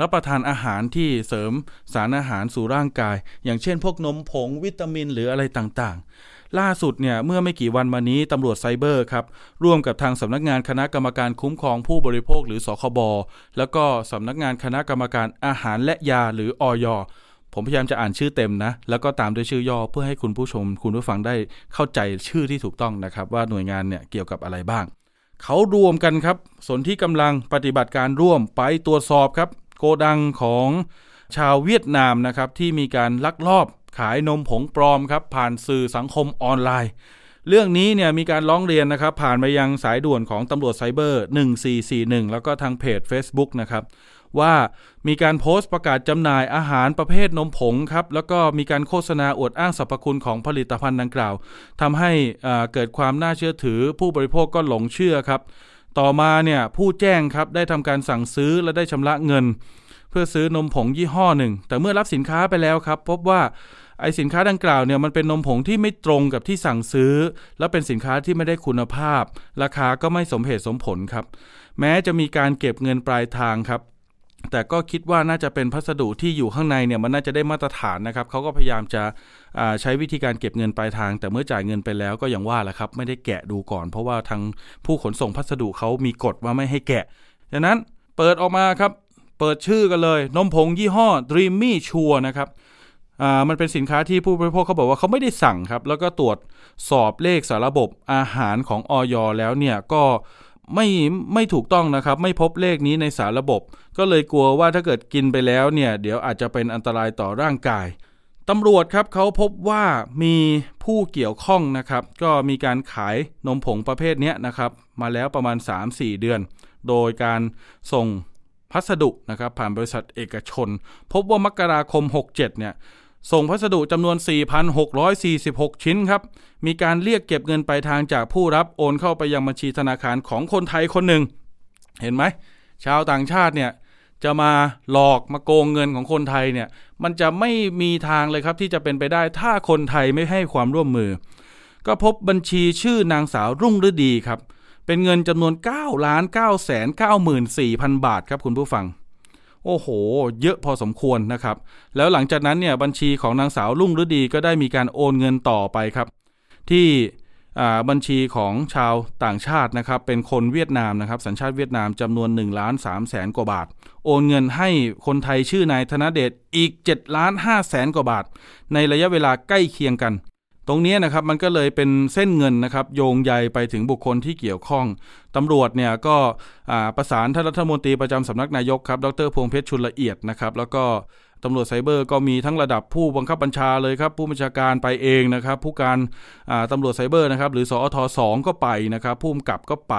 [SPEAKER 2] รับประทานอาหารที่เสริมสารอาหารสู่ร่างกาย อย่างเช่นพวกนมผงวิตามินหรืออะไรต่างๆ ล่าสุดเนี่ยเมื่อไม่กี่วันมานี้ตำรวจไซเบอร์ครับร่วมกับทางสำนักงานคณะกรรมการคุ้มครองผู้บริโภคหรือสคบแล้วก็สำนักงานคณะกรรมการอาหารและยาหรืออยผมพยายามจะอ่านชื่อเต็มนะ แล้วก็ตามด้วยชื่อย่อเพื่อให้คุณผู้ชม คุณผู้ฟังได้เข้าใจชื่อที่ถูกต้องนะครับ ว่าหน่วยงานเนี่ยเกี่ยวกับอะไรบ้าง เขารวมกันครับสนที่กำลังปฏิบัติการร่วมไปตรวจสอบครับ โกดังของชาวเวียดนามนะครับที่มีการลักลอบ ขายนมผงปลอมครับผ่านสื่อสังคมออนไลน์ เรื่องนี้เนี่ยมีการร้องเรียนนะครับ ผ่านไปยังสายด่วนของตำรวจไซเบอร์ 1441 แล้วก็ทางเพจ Facebook นะครับว่ามีการโพสต์ประกาศจำหน่ายอาหารประเภทนมผงครับ แล้วก็มีการโฆษณาอวดอ้างสรรพคุณของผลิตภัณฑ์ดังกล่าวทำให้เกิดความน่าเชื่อถือ ผู้บริโภคก็หลงเชื่อครับ ต่อมาเนี่ยผู้แจ้งครับได้ทำการสั่งซื้อและได้ชำระเงิน เพื่อซื้อนมผงยี่ห้อหนึ่ง แต่เมื่อรับสินค้าไปแล้วครับ พบว่าไอสินค้าดังกล่าวเนี่ยมันเป็นนมผงที่ไม่ตรงกับที่สั่งซื้อ และเป็นสินค้าที่ไม่ได้คุณภาพ ราคาก็ไม่สมเหตุสมผลครับ แม้จะมีการเก็บเงินปลายทางครับแต่ก็คิดว่าน่าจะเป็นพัสดุที่อยู่ข้างในเนี่ยมันน่าจะได้มาตรฐานนะครับเขาก็พยายามจะใช้วิธีการเก็บเงินปลายทาง แต่เมื่อจ่ายเงินไปแล้วก็อย่างว่าแหละครับ ไม่ได้แกะดูก่อน เพราะว่าทางผู้ขนส่งพัสดุเขามีกฎว่าไม่ให้แกะดังนั้นเปิดออกมาครับ เปิดชื่อกันเลย นมผงยี่ห้อ Dreamy Sure นะครับอ่ามันเป็นสินค้าที่ผู้บริโภคเขาบอกว่าเขาไม่ได้สั่งครับ แล้วก็ตรวจสอบเลขสารระบบอาหารของออยแล้วเนี่ยก็ไม่ไม่ถูกต้องนะครับ ไม่พบเลขนี้ในสารระบบ ก็เลยกลัวว่าถ้าเกิดกินไปแล้วเนี่ยเดี๋ยวอาจจะเป็นอันตรายต่อร่างกายตำรวจครับเขาพบว่ามีผู้เกี่ยวข้องนะครับ ก็มีการขายนมผงประเภทนี้นะครับ มาแล้วประมาณ 3-4 เดือน โดยการส่ง พัสดุนะครับผ่านบริษัทเอกชน พบว่ามกราคม 67 เนี่ยส่งพัสดุจำนวน 4,646 ชิ้นครับ มีการเรียกเก็บเงินปลายทางจากผู้รับโอนเข้าไปยังบัญชีธนาคารของคนไทยคนหนึ่ง เห็นไหม ชาวต่างชาติเนี่ยจะมาหลอกมาโกงเงินของคนไทยเนี่ย มันจะไม่มีทางเลยครับที่จะเป็นไปได้ถ้าคนไทยไม่ให้ความร่วมมือ ก็พบบัญชีชื่อนางสาวรุ่งฤดีครับ เป็นเงินจำนวน9ล้าน9แสน9 4 0 0 0 บาทครับคุณผู้ฟัง โอ้โห เยอะพอสมควรนะครับ แล้วหลังจากนั้นเนี่ยบัญชีของนางสาวลุ่งฤดีก็ได้มีการโอนเงินต่อไปครับ ที่บัญชีของชาวต่างชาตินะครับ เป็นคนเวียดนามนะครับ สัญชาติเวียดนามจำนวน1ล้าน3แสนกว่าบาท โอนเงินให้คนไทยชื่อนายธนเดชอีก7ล้าน5แสนกว่าบาท ในระยะเวลาใกล้เคียงกัน ตรงนี้นะครับมันก็เลยเป็นเส้นเงินนะครับโยงใยไปถึงบุคคลที่เกี่ยวข้องตำรวจเนี่ยก็ประสานท่านรัฐมนตรีประจำสำนักนายกครับ ดรพวงเพชรชุนละเอียดนะครับ แล้วก็ตำรวจไซเบอร์ก็มีทั้งระดับผู้บังคับบัญชาเลยครับ ผู้บัญชาการไปเองนะครับ ผู้การตำรวจไซเบอร์นะครับ หรือสอทสองก็ไปนะครับผู้กำกับก็ไป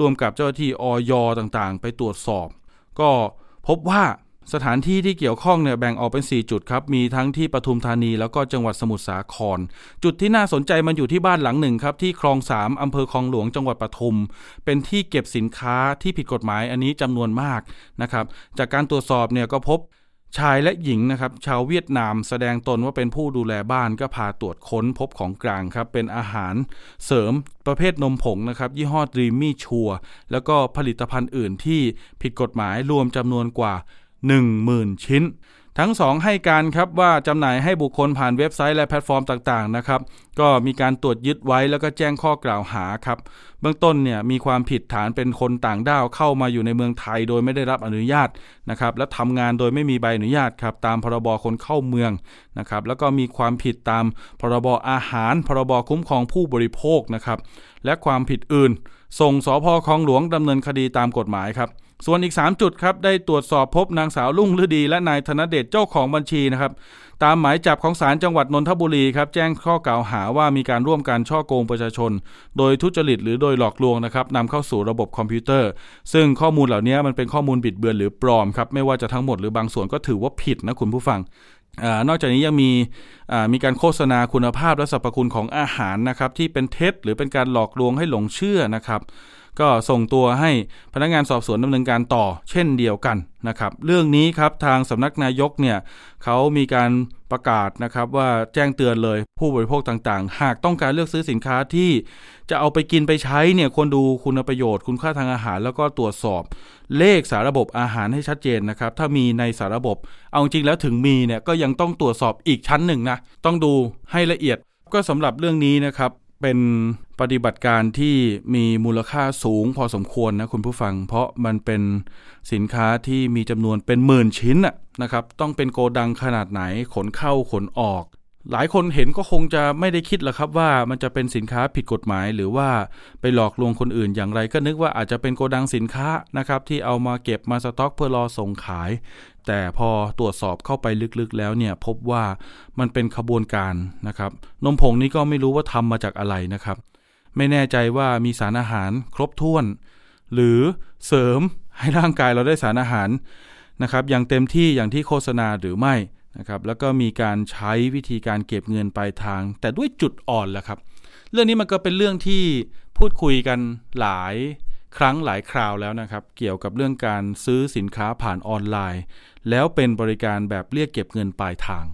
[SPEAKER 2] รวมกับเจ้าหน้าที่ออยต่างๆ ไปตรวจสอบ ก็พบว่า สถานที่ที่เกี่ยวข้องเนี่ยแบ่งออกเป็น 4 จุดครับ มีทั้งที่ปทุมธานีแล้วก็จังหวัดสมุทรสาคร จุดที่น่าสนใจมันอยู่ที่บ้านหลังหนึ่งครับ ที่คลองสามอำเภอคลองหลวงจังหวัดปทุม เป็นที่เก็บสินค้าที่ผิดกฎหมายอันนี้จำนวนมากนะครับ จากการตรวจสอบเนี่ยก็พบชายและหญิงนะครับชาวเวียดนามแสดงตนว่าเป็นผู้ดูแลบ้านก็พาตรวจค้นพบของกลางครับ เป็นอาหารเสริมประเภทนมผงนะครับ ยี่ห้อดรีมี่ชัวแล้วก็ผลิตภัณฑ์อื่นที่ผิดกฎหมายรวมจำนวนกว่า 10,000 ชิ้น ทั้งสองให้การครับว่าจำหน่ายให้บุคคลผ่านเว็บไซต์และแพลตฟอร์มต่างๆนะครับก็มีการตรวจยึดไว้แล้วก็แจ้งข้อกล่าวหาครับ เบื้องต้นเนี่ยมีความผิดฐานเป็นคนต่างด้าวเข้ามาอยู่ในเมืองไทยโดยไม่ได้รับอนุญาตนะครับและทำงานโดยไม่มีใบอนุญาตครับตามพรบคนเข้าเมืองนะครับแล้วก็มีความผิดตามพรบอาหาร พรบคุ้มครองผู้บริโภคนะครับและความผิดอื่น ส่งสพคลองหลวงดำเนินคดีตามกฎหมายครับ ส่วนอีก 3 จุดครับได้ตรวจสอบพบนางสาวลุ่งฤดี และนายธนเดชเจ้าของบัญชีนะครับตามหมายจับของศาลจังหวัดนนทบุรีครับแจ้งข้อกล่าวหาว่ามีการร่วมกันช่อโกงประชาชน โดยทุจริตหรือโดยหลอกลวงนะครับนำเข้าสู่ระบบคอมพิวเตอร์ ซึ่งข้อมูลเหล่านี้มันเป็นข้อมูลบิดเบือนหรือปลอมครับไม่ว่าจะทั้งหมดหรือบางส่วนก็ถือว่าผิดนะคุณผู้ฟังอนอกจากนี้ยังมีมีการโฆษณาคุณภาพและสรรพคุณของอาหารนะครับที่เป็นเท็จหรือเป็นการหลอกลวงให้หลงเชื่อนะครับ ก็ส่งตัวให้พนักงานสอบสวนดำเนินการต่อ เช่นเดียวกันนะครับเรื่องนี้ครับทางสำนักนายกเนี่ยเขามีการประกาศนะครับว่าแจ้งเตือนเลยผู้บริโภคต่างๆ หากต้องการเลือกซื้อสินค้าที่จะเอาไปกินไปใช้เนี่ยควรดูคุณประโยชน์คุณค่าทางอาหาร แล้วก็ตรวจสอบเลขสารระบบอาหารให้ชัดเจนนะครับถ้ามีในสารระบบ เอาจริงแล้วถึงมีเนี่ยก็ยังต้องตรวจสอบอีกชั้นหนึ่งนะต้องดูให้ละเอียดก็สำหรับเรื่องนี้นะครับ เป็นปฏิบัติการที่มีมูลค่าสูงพอสมควรนะคุณผู้ฟัง เพราะมันเป็นสินค้าที่มีจำนวนเป็นหมื่นชิ้นนะครับ ต้องเป็นโกดังขนาดไหนขนเข้าขนออก หลายคนเห็นก็คงจะไม่ได้คิดหรอกครับว่ามันจะเป็นสินค้าผิดกฎหมาย หรือว่าไปหลอกลวงคนอื่นอย่างไร ก็นึกว่าอาจจะเป็นโกดังสินค้านะครับที่เอามาเก็บมาสต็อกเพื่อรอส่งขาย แต่พอตรวจสอบเข้าไปลึกๆแล้วเนี่ยพบว่ามันเป็นขบวนการนะครับ นมผงนี้ก็ไม่รู้ว่าทำมาจากอะไรนะครับ ไม่แน่ใจว่ามีสารอาหารครบถ้วน หรือเสริมให้ร่างกายเราได้สารอาหารนะครับ อย่างเต็มที่อย่างที่โฆษณาหรือไม่นะครับแล้วก็มีการใช้วิธีการเก็บเงินปลายทาง แต่ด้วยจุดอ่อนแหละครับ เรื่องนี้มันก็เป็นเรื่องที่พูดคุยกันหลาย ครั้งหลายคราวแล้วนะครับ เกี่ยวกับเรื่องการซื้อสินค้าผ่านออนไลน์ แล้วเป็นบริการแบบเรียกเก็บเงินปลายทาง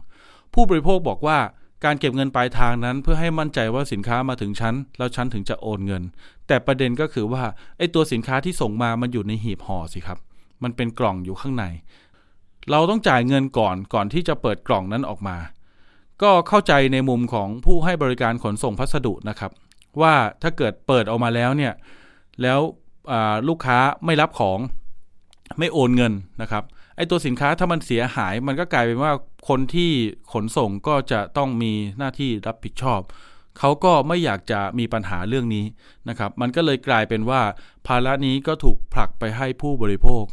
[SPEAKER 2] ผู้บริโภคบอกว่าการเก็บเงินปลายทางนั้น เพื่อให้มั่นใจว่าสินค้ามาถึงชั้น แล้วชั้นถึงจะโอนเงิน แต่ประเด็นก็คือว่าไอ้ตัวสินค้าที่ส่งมามันอยู่ในหีบห่อสิครับ มันเป็นกล่องอยู่ข้างใน เราต้องจ่ายเงินก่อนก่อนที่จะเปิดกล่องนั้นออกมา ก็เข้าใจในมุมของผู้ให้บริการขนส่งพัสดุนะครับ ว่าถ้าเกิดเปิดออกมาแล้วเนี่ยแล้ว ลูกค้าไม่รับของไม่โอนเงินนะครับไอตัวสินค้าถ้ามันเสียหายมันก็กลายเป็นว่าคนที่ขนส่งก็จะต้องมีหน้าที่รับผิดชอบ เขาก็ไม่อยากจะมีปัญหาเรื่องนี้นะครับ มันก็เลยกลายเป็นว่า ภาระนี้ก็ถูกผลักไปให้ผู้บริโภค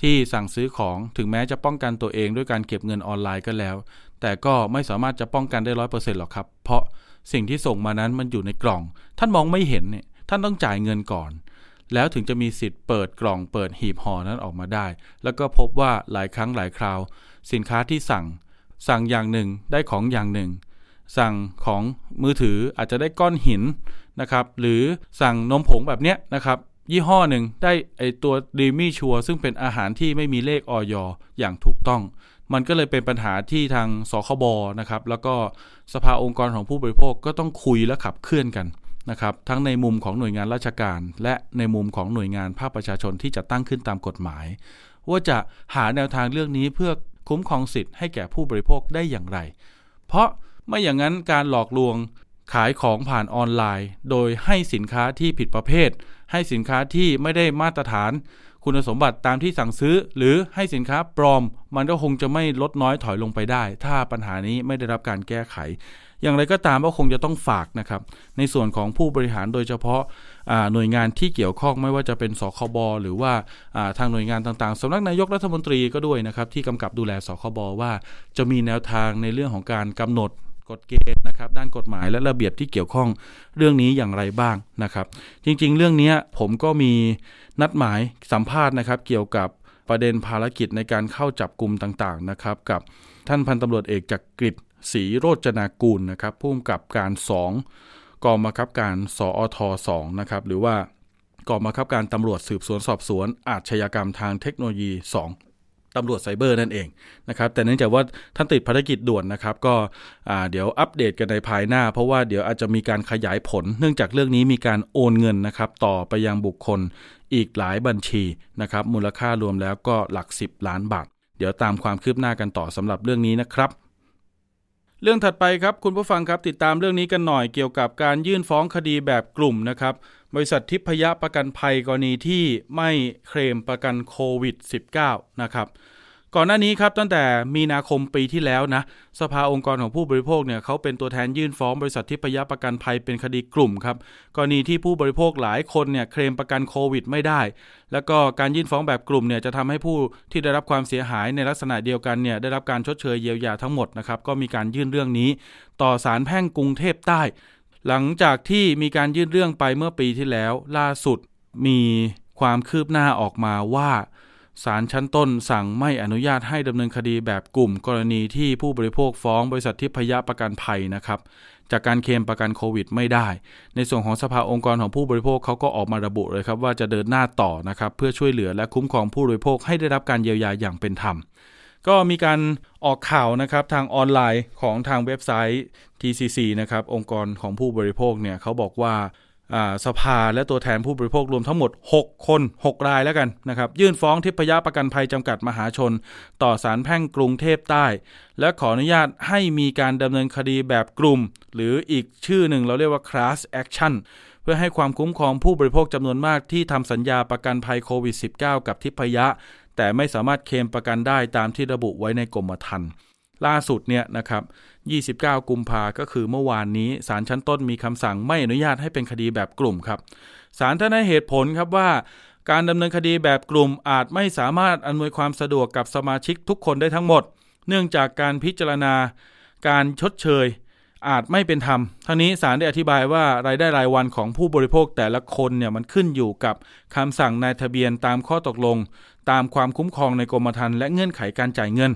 [SPEAKER 2] ที่สั่งซื้อของถึงแม้จะป้องกันตัวเองด้วยการเก็บเงินออนไลน์ก็แล้ว แต่ก็ไม่สามารถจะป้องกันได้ร้อยเปอร์เซ็นต์หรอกครับ เพราะสิ่งที่ส่งมานั้นมันอยู่ในกล่อง ท่านมองไม่เห็นเนี่ยท่านต้องจ่ายเงินก่อน แล้วถึงจะมีสิทธิ์เปิดกล่องเปิดหีบห่อนั้นออกมาได้ แล้วก็พบว่าหลายครั้งหลายคราว สินค้าที่สั่ง สั่งอย่างหนึ่งได้ของอย่างหนึ่ง สั่งของมือถืออาจจะได้ก้อนหินนะครับ หรือสั่งนมผงแบบเนี้ยนะครับยี่ห้อหนึ่งได้ไอตัวดีมี่ชัวซึ่งเป็นอาหารที่ไม่มีเลขออยอย่างถูกต้อง มันก็เลยเป็นปัญหาที่ทางสคบนะครับ แล้วก็สภาองค์กรของผู้บริโภคก็ต้องคุยและขับเคลื่อนกัน นะครับทั้งในมุมของหน่วยงานราชการ และในมุมของหน่วยงานภาคประชาชนที่จะตั้งขึ้นตามกฎหมาย ว่าจะหาแนวทางเรื่องนี้เพื่อคุ้มครองสิทธิ์ให้แก่ผู้บริโภคได้อย่างไร เพราะไม่อย่างนั้นการหลอกลวงขายของผ่านออนไลน์ โดยให้สินค้าที่ผิดประเภท ให้สินค้าที่ไม่ได้มาตรฐาน คุณสมบัติตามที่สั่งซื้อ หรือให้สินค้าปลอม มันก็คงจะไม่ลดน้อยถอยลงไปได้ ถ้าปัญหานี้ไม่ได้รับการแก้ไข อย่างไรก็ตามก็คงจะต้องฝากนะครับ ในส่วนของผู้บริหารโดยเฉพาะหน่วยงานที่เกี่ยวข้องไม่ว่าจะเป็นสคบหรือว่าทางหน่วยงานต่างๆสำนักนายกรัฐมนตรีก็ด้วยนะครับ ที่กำกับดูแลสคบว่าจะมีแนวทางในเรื่องของการกำหนดกฎเกณฑ์นะครับด้านกฎหมายและระเบียบที่เกี่ยวข้องเรื่องนี้อย่างไรบ้างนะครับ จริง ๆ เรื่องนี้ผมก็มีนัดหมายสัมภาษณ์นะครับ เกี่ยวกับประเด็นภารกิจในการเข้าจับกลุ่มต่างๆนะครับ กับท่านพันตำรวจเอกจักกริ ศรีโรจนากูลนะครับผู้กำกับการ 2 กองบังคับการสอท2นะครับหรือว่ากองบังคับการตำรวจสืบสวนสอบสวน อาชญากรรมทางเทคโนโลยี 2ตำรวจไซเบอร์นั่นเองนะครับแต่เนื่องจากว่าท่านติดภารกิจด่วนนะครับ ก็เดี๋ยวอัปเดตกันในภายหน้า เพราะว่าเดี๋ยวอาจจะมีการขยายผล เนื่องจากเรื่องนี้มีการโอนเงินนะครับ ต่อไปยังบุคคลอีกหลายบัญชีนะครับ มูลค่ารวมแล้วก็หลัก 10 ล้านบาท เดี๋ยวตามความคืบหน้ากันต่อสำหรับเรื่องนี้นะครับ เรื่องถัดไปครับคุณผู้ฟังครับติดตามเรื่องนี้กันหน่อยเกี่ยวกับการยื่นฟ้องคดีแบบกลุ่มนะครับ บริษัททิพยประกันภัยกรณีที่ไม่เคลมประกันโควิด -19 นะครับ ก่อนหน้านี้ครับตั้งแต่มีนาคมปีที่แล้วนะสภาองค์กรของผู้บริโภคเนี่ยเขาเป็นตัวแทนยื่นฟ้องบริษัททิพยประกันภัยเป็นคดีกลุ่มครับกรณีที่ผู้บริโภคหลายคนเนี่ยเคลมประกันโควิดไม่ได้ แล้วก็การยื่นฟ้องแบบกลุ่มเนี่ยจะทำให้ผู้ที่ได้รับความเสียหายในลักษณะเดียวกันเนี่ยได้รับการชดเชยเยียวยาทั้งหมดนะครับก็มีการยื่นเรื่องนี้ ต่อศาลแพ่งกรุงเทพใต้ หลังจากที่มีการยื่นเรื่องไปเมื่อปีที่แล้ว ล่าสุดมีความคืบหน้าออกมาว่า ศาลชั้นต้นสั่งไม่อนุญาตให้ดำเนินคดีแบบกลุ่มกรณีที่ผู้บริโภคฟ้องบริษัททิพยประกันภัยนะครับ จากการเคลมประกันโควิดไม่ได้ ในส่วนของสภาองค์กรของผู้บริโภคเขาก็ออกมาระบุเลยครับว่าจะเดินหน้าต่อนะครับเพื่อช่วยเหลือและคุ้มครองผู้บริโภคให้ได้รับการเยียวยาอย่างเป็นธรรมก็มีการออกข่าวนะครับทางออนไลน์ของทางเว็บไซต์ TCC นะครับองค์กรของผู้บริโภคเนี่ยเขาบอกว่า สภาและตัวแทนผู้บริโภครวมทั้งหมด 6 คน 6 รายแล้วกันนะครับ ยื่นฟ้องทิพยประกันภัยจำกัดมหาชน ต่อศาลแพ่งกรุงเทพใต้ และขออนุญาตให้มีการดำเนินคดีแบบกลุ่ม หรืออีกชื่อหนึ่งเราเรียกว่า class action เพื่อให้ความคุ้มครองผู้บริโภคจำนวนมากที่ทำสัญญาประกันภัยโควิด -19 กับทิพยะ แต่ไม่สามารถเคลมประกันได้ตามที่ระบุไว้ในกรมธรรม์ล่าสุดเนี่ยนะครับ 29 กุมภาก็คือเมื่อวานนี้ศาลชั้นต้นมีคำสั่งไม่อนุญาตให้เป็นคดีแบบกลุ่มครับศาลท่านให้เหตุผลครับว่า การดำเนินคดีแบบกลุ่มอาจไม่สามารถอำนวยความสะดวกกับสมาชิกทุกคนได้ทั้งหมด เนื่องจากการพิจารณา การชดเชย อาจไม่เป็นธรรมทั้งนี้ศาลได้อธิบายว่ารายได้รายวันของผู้บริโภคแต่ละคนเนี่ยมันขึ้นอยู่กับคำสั่งนายทะเบียนตามข้อตกลง ตามความคุ้มครองในกรมธรรม์และเงื่อนไขการจ่ายเงิน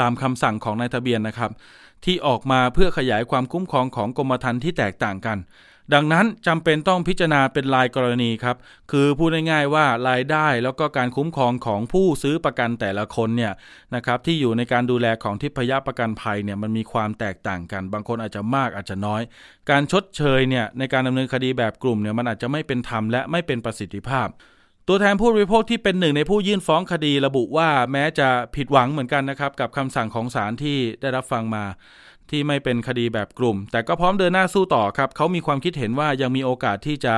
[SPEAKER 2] ตามคำสั่งของนายทะเบียนนะครับ ที่ออกมาเพื่อขยายความคุ้มครองของกรมธรรม์ที่แตกต่างกัน ดังนั้นจำเป็นต้องพิจารณาเป็นรายกรณีครับ คือพูดง่ายๆว่ารายได้แล้วก็การคุ้มครองของผู้ซื้อประกันแต่ละคนเนี่ยนะครับที่อยู่ในการดูแลของทิพยประกันภัยเนี่ยมันมีความแตกต่างกัน บางคนอาจจะมากอาจจะน้อย การชดเชยเนี่ยในการดำเนินคดีแบบกลุ่มเนี่ยมันอาจจะไม่เป็นธรรมและไม่เป็นประสิทธิภาพ ตัวแทนผู้บริโภคที่เป็นหนึ่งในผู้ยื่นฟ้องคดีระบุว่าแม้จะผิดหวังเหมือนกันนะครับ กับคำสั่งของศาลที่ได้รับฟังมาที่ไม่เป็นคดีแบบกลุ่ม แต่ก็พร้อมเดินหน้าสู้ต่อครับ เขามีความคิดเห็นว่ายังมีโอกาสที่จะ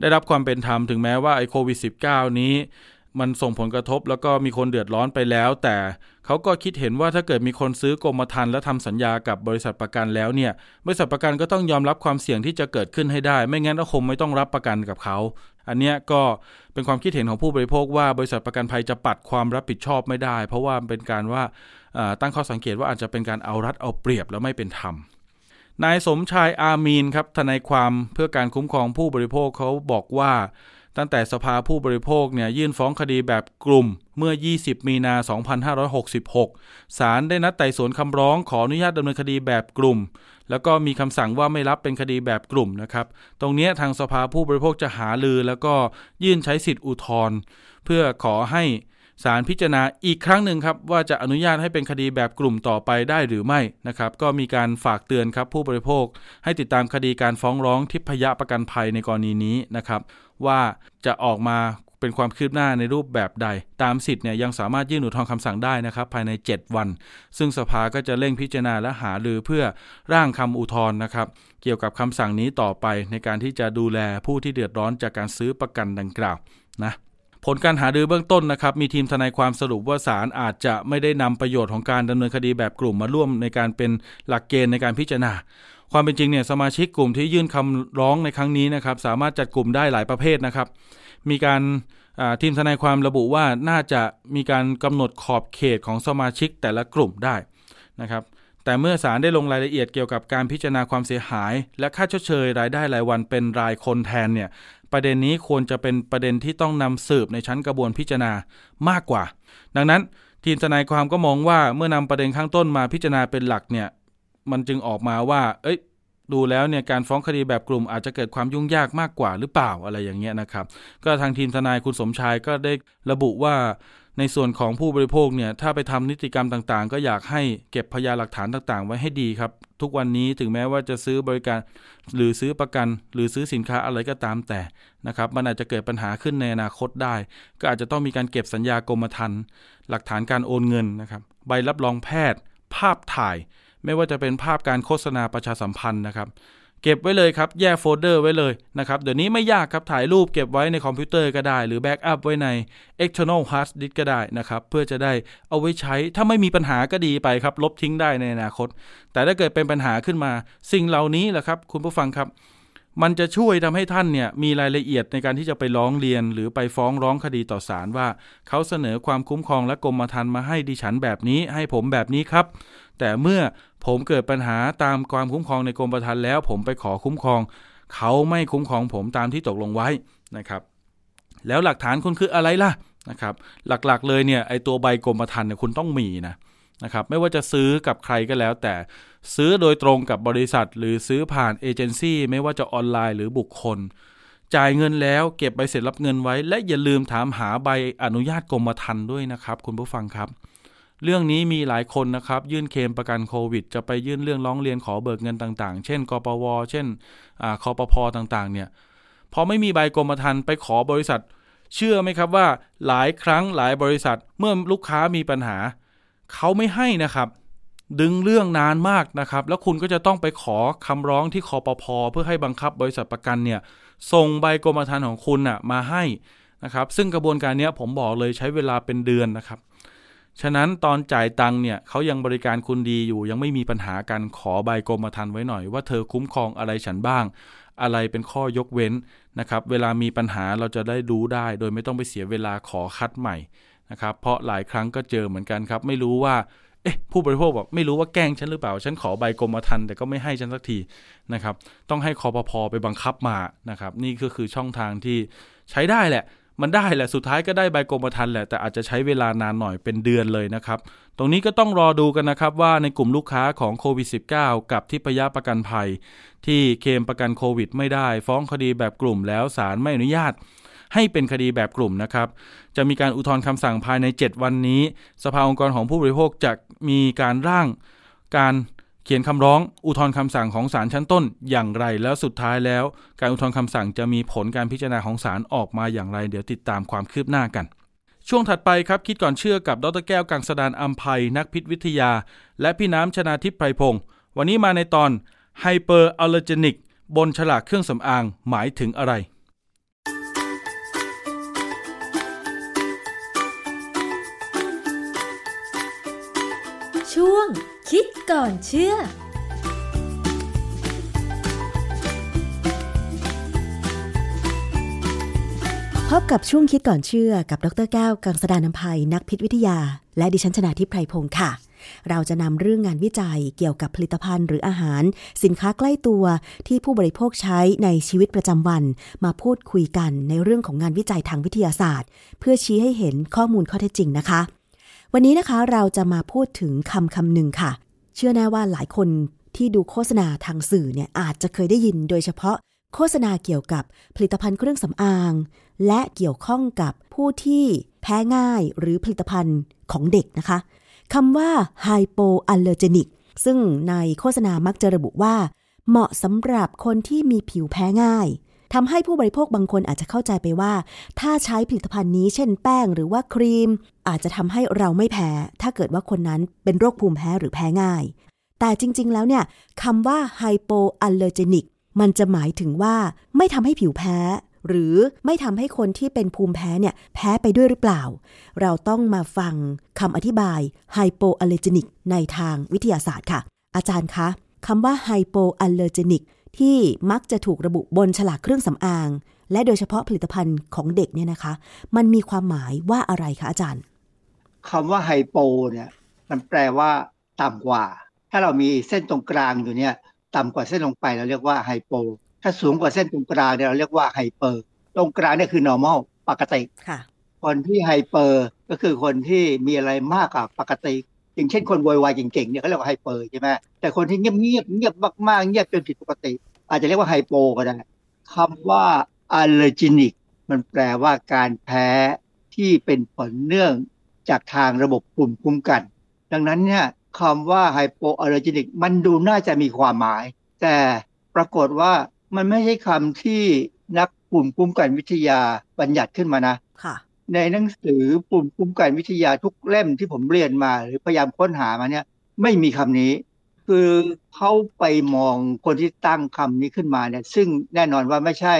[SPEAKER 2] ได้รับความเป็นธรรมถึงแม้ว่าไอ้โควิด -19 นี้ มันส่งผลกระทบแล้วก็มีคนเดือดร้อนไปแล้ว แต่เขาก็คิดเห็นว่าถ้าเกิดมีคนซื้อกรมธรรม์และทำสัญญากับบริษัทประกันแล้วเนี่ย บริษัทประกันก็ต้องยอมรับความเสี่ยงที่จะเกิดขึ้นให้ได้ ไม่งั้นก็คงไม่ต้องรับประกันกับเขา อันนี้ก็เป็นความคิดเห็นของผู้บริโภคว่าบริษัทประกันภัยจะปัดความรับผิดชอบไม่ได้ เพราะว่าเป็นการว่าตั้งข้อสังเกตว่าอาจจะเป็นการเอารัดเอาเปรียบแล้วไม่เป็นธรรมนายสมชายอามีนครับทนายความเพื่อการคุ้มครองผู้บริโภคเขาบอกว่า ตั้งแต่สภาผู้บริโภคเนี่ยยื่นฟ้องคดีแบบกลุ่มเมื่อ 20 มีนา 2566 ศาลได้นัดไต่สวนคำร้องขออนุญาตดำเนินคดีแบบกลุ่ม แล้วก็มีคำสั่งว่าไม่รับเป็นคดีแบบกลุ่มนะครับ ตรงนี้ทางสภาผู้บริโภคจะหาลือ แล้วก็ยื่นใช้สิทธิ์อุทธรณ์เพื่อขอให้ศาลพิจารณาอีกครั้งหนึ่งครับว่าจะอนุญาตให้เป็นคดีแบบกลุ่มต่อไปได้หรือไม่นะครับ ก็มีการฝากเตือนครับผู้บริโภค ให้ติดตามคดีการฟ้องร้องทิพยประกันภัยในกรณีนี้นะครับ ว่าจะออกมาเป็นความคืบหน้าในรูปแบบใด ตามสิทธิ์เนี่ยยังสามารถยื่นอุทธรณ์คำสั่งได้นะครับภายใน 7 วัน ซึ่งสภาก็จะเร่งพิจารณาและหารือเพื่อร่างคำอุทธรณ์นะครับ เกี่ยวกับคำสั่งนี้ต่อไปในการที่จะดูแลผู้ที่เดือดร้อนจากการซื้อประกันดังกล่าวนะผลการหารือเบื้องต้นนะครับ มีทีมทนายความสรุปว่าศาลอาจจะไม่ได้นำประโยชน์ของการดำเนินคดีแบบกลุ่มมาร่วมในการเป็นหลักเกณฑ์ในการพิจารณา ความเป็นจริงเนี่ยสมาชิกกลุ่มที่ยื่นคำร้องในครั้งนี้นะครับสามารถจัดกลุ่มได้หลายประเภทนะครับ มีการทีมทนายความระบุว่าน่าจะมีการกำหนดขอบเขตของสมาชิกแต่ละกลุ่มได้นะครับแต่เมื่อศาลได้ลงรายละเอียดเกี่ยวกับการพิจารณาความเสียหาย และค่าชดเชยรายได้รายวันเป็นรายคนแทนเนี่ยประเด็นนี้ควรจะเป็นประเด็นที่ต้องนำสืบในชั้นกระบวนพิจารณามากกว่า ดังนั้นทีมทนายความก็มองว่าเมื่อนำประเด็นข้างต้นมาพิจารณาเป็นหลักเนี่ย มันจึงออกมาว่า เอ้ยดูแล้วเนี่ยการฟ้องคดีแบบกลุ่มอาจจะเกิดความยุ่งยากมากกว่าหรือเปล่าอะไรอย่างเงี้ยนะครับ ก็ทางทีมทนายคุณสมชายก็ได้ระบุว่าในส่วนของผู้บริโภคเนี่ยถ้าไปทำนิติกรรมต่างๆ ก็อยากให้เก็บพยานหลักฐานต่างๆ ไว้ให้ดีครับ ทุกวันนี้ถึงแม้ว่าจะซื้อบริการ หรือซื้อประกัน หรือซื้อสินค้าอะไรก็ตามแต่นะครับมันอาจจะเกิดปัญหาขึ้นในอนาคตได้ ก็อาจจะต้องมีการเก็บสัญญากรมธรรม์หลักฐานการโอนเงินนะครับใบรับรองแพทย์ ภาพถ่าย ไม่ว่าจะเป็นภาพการโฆษณาประชาสัมพันธ์นะครับ เก็บไว้เลยครับ แยกโฟลเดอร์ไว้เลยนะครับ เดี๋ยวนี้ไม่ยากครับ ถ่ายรูปเก็บไว้ในคอมพิวเตอร์ก็ได้ หรือ backup ไว้ใน external hard disk ก็ได้นะครับ เพื่อจะได้เอาไว้ใช้ ถ้าไม่มีปัญหาก็ดีไปครับ ลบทิ้งได้ในอนาคต แต่ถ้าเกิดเป็นปัญหาขึ้นมา สิ่งเหล่านี้แหละครับ คุณผู้ฟังครับมันจะช่วยทำให้ท่านเนี่ยมีรายละเอียดในการที่จะไปร้องเรียน หรือไปฟ้องร้องคดีต่อศาลว่า เขาเสนอความคุ้มครองและกรมธรรม์มาให้ดิฉันแบบนี้ให้ผมแบบนี้ครับ แต่เมื่อผมเกิดปัญหาตามความคุ้มครองในกรมธรรม์แล้ว ผมไปขอคุ้มครอง เขาไม่คุ้มครองผมตามที่ตกลงไว้นะครับ แล้วหลักฐานคุณคืออะไรล่ะนะครับ หลักๆเลยเนี่ยไอตัวใบกรมธรรม์เนี่ยคุณต้องมีนะนะครับไม่ว่าจะซื้อกับใครก็แล้ว แต่ซื้อโดยตรงกับบริษัท หรือซื้อผ่านเอเจนซี่ไม่ว่าจะออนไลน์หรือบุคคล จ่ายเงินแล้วเก็บใบเสร็จรับเงินไว้ และอย่าลืมถามหาใบอนุญาตกรมธรรม์ด้วยนะครับ คุณผู้ฟังครับ เรื่องนี้มีหลายคนนะครับ ยื่นเคมประกันโควิด จะไปยื่นเรื่องร้องเรียนขอเบิกเงินต่างๆ เช่น กปว เช่นอคอปพต่างๆ เนี่ยพอไม่มีใบกรมธรรม์ไปขอบริษัท เชื่อไหมครับว่าหลายครั้งหลายบริษัทเมื่อลูกค้ามีปัญหา เขาไม่ให้นะครับ ดึงเรื่องนานมากนะครับ แล้วคุณก็จะต้องไปขอคำร้องที่คอปพเพื่อให้บังคับบริษัทประกันเนี่ยส่งใบกรมธรรม์ของคุณน่ะมาให้นะครับ ซึ่งกระบวนการนี้ผมบอกเลยใช้เวลาเป็นเดือนนะครับ ฉะนั้นตอนจ่ายตังค์เนี่ยเขายังบริการคุณดีอยู่ ยังไม่มีปัญหาการขอใบกรมธรรม์ไว้หน่อยว่าเธอคุ้มครองอะไรฉันบ้าง อะไรเป็นข้อยกเว้นนะครับ เวลามีปัญหาเราจะได้รู้ได้ โดยไม่ต้องไปเสียเวลาขอคัดใหม่นะครับ เพราะหลายครั้งก็เจอเหมือนกันครับ ไม่รู้ว่าเอ๊ะผู้บริโภคบอกไม่รู้ว่าแกล้งฉันหรือเปล่า ฉันขอใบกรมธรรม์แต่ก็ไม่ให้ฉันสักทีนะครับ ต้องให้คอปพอไปบังคับมานะครับ นี่ก็คือช่องทางที่ใช้ได้แหละ มันได้แหละสุดท้ายก็ได้ใบกรมธรรม์แหละแต่อาจจะใช้เวลานานหน่อยเป็นเดือนเลยนะครับ ตรงนี้ก็ต้องรอดูกันนะครับว่าในกลุ่มลูกค้าของโควิด -19 กับที่พยาประกันภัย ที่เคมประกันโควิด ไม่ได้ ฟ้องคดีแบบกลุ่มแล้วศาลไม่อนุญาต ให้เป็นคดีแบบกลุ่มนะครับ จะมีการอุทธรณ์คำสั่งภายใน 7 วันนี้ สภาองค์กรของผู้บริโภคจะมีการร่างการ เขียนคำร้องอุทธรณ์คำสั่งของศาลชั้นต้นอย่างไรแล้วสุดท้ายแล้ว การอุทธรณ์คำสั่งจะมีผลการพิจารณาของศาลออกมาอย่างไร เดี๋ยวติดตามความคืบหน้ากัน ช่วงถัดไปครับคิดก่อนเชื่อกับดรแก้วกังสดานอัมภัยนักพิษวิทยา และพี่น้ำชนาทิพย์ไพรพงศ์วันนี้มาในตอน hypoallergenic บนฉลากเครื่องสำอางหมายถึงอะไร
[SPEAKER 4] ก่อนเชื่อ
[SPEAKER 5] พบกับช่วงคิดก่อนเชื่อกับดรแก้วกังสดานนภัยนักพิษวิทยา และดิฉันชนาทิพไพรพงศ์ค่ะ เราจะนำเรื่องงานวิจัยเกี่ยวกับผลิตภัณฑ์หรืออาหาร สินค้าใกล้ตัวที่ผู้บริโภคใช้ในชีวิตประจำวัน มาพูดคุยกันในเรื่องของงานวิจัยทางวิทยาศาสตร์ เพื่อชี้ให้เห็นข้อมูลข้อเท็จจริงนะคะ วันนี้นะคะเราจะมาพูดถึงคำคำหนึ่งค่ะ เชื่อแน่ว่าหลายคนที่ดูโฆษณาทางสื่อเนี่ยอาจจะเคยได้ยินโดยเฉพาะโฆษณาเกี่ยวกับผลิตภัณฑ์เครื่องสำอาง และเกี่ยวข้องกับผู้ที่แพ้ง่ายหรือผลิตภัณฑ์ของเด็กนะคะคำว่า hypoallergenic ซึ่งในโฆษณามักจะระบุว่า เหมาะสำหรับคนที่มีผิวแพ้ง่าย ทำให้ผู้บริโภคบางคนอาจจะเข้าใจไปว่า ถ้าใช้ผลิตภัณฑ์นี้เช่นแป้งหรือว่าครีม อาจจะทำให้เราไม่แพ้ ถ้าเกิดว่าคนนั้นเป็นโรคภูมิแพ้หรือแพ้ง่าย แต่จริง ๆ แล้วเนี่ยคำว่า hypoallergenic มันจะหมายถึงว่าไม่ทำให้ผิวแพ้ หรือไม่ทำให้คนที่เป็นภูมิแพ้เนี่ยแพ้ไปด้วยหรือเปล่า เราต้องมาฟังคำอธิบาย hypoallergenic ในทางวิทยาศาสตร์ค่ะ อาจารย์คะคำว่า hypoallergenic ที่มักจะถูกระบุบนฉลากเครื่องสำอาง และโดยเฉพาะผลิตภัณฑ์ของเด็กเนี่ยนะคะ มันมีความหมายว่าอะไรคะอาจารย์
[SPEAKER 6] คำว่าไฮโปเนี่ยมันแปลว่าต่ำกว่า ถ้าเรามีเส้นตรงกลางอยู่เนี่ยต่ำกว่าเส้นลงไปเราเรียกว่าไฮโป ถ้าสูงกว่าเส้นตรงกลางเนี่ยเราเรียกว่าไฮเปอร์ ตรงกลางเนี่ยคือ normal ปกติ
[SPEAKER 5] ค่ะ
[SPEAKER 6] คนที่ไฮเปอร์ก็คือคนที่มีอะไรมากกว่าปกติ อย่างเช่นคนโวยวายเก่งๆเนี่ยเขาเรียกว่าไฮเปอร์ใช่ไหมแต่คนที่เงียบเงียบเงียบมากๆเงียบจนผิดปกติ อาจจะเรียกว่า hypo ก็ได้คำว่า allergenic มันแปลว่าการแพ้ที่เป็นผลเนื่องจากทางระบบภูมิคุ้มกัน ดังนั้นเนี่ยคำว่า hypoallergenic มันดูน่าจะมีความหมาย แต่ปรากฏว่ามันไม่ใช่คำที่นักภูมิคุ้มกันวิทยาบัญญัติขึ้นมานะ
[SPEAKER 5] ค่ะ
[SPEAKER 6] ในหนังสือภูมิคุ้มกันวิทยาทุกเล่มที่ผมเรียนมา หรือพยายามค้นหามาเนี่ย ไม่มีคำนี้ คือเขาไปมองคนที่ตั้งคำนี้ขึ้นมาเนี่ย ซึ่งแน่นอนว่าไม่ใช่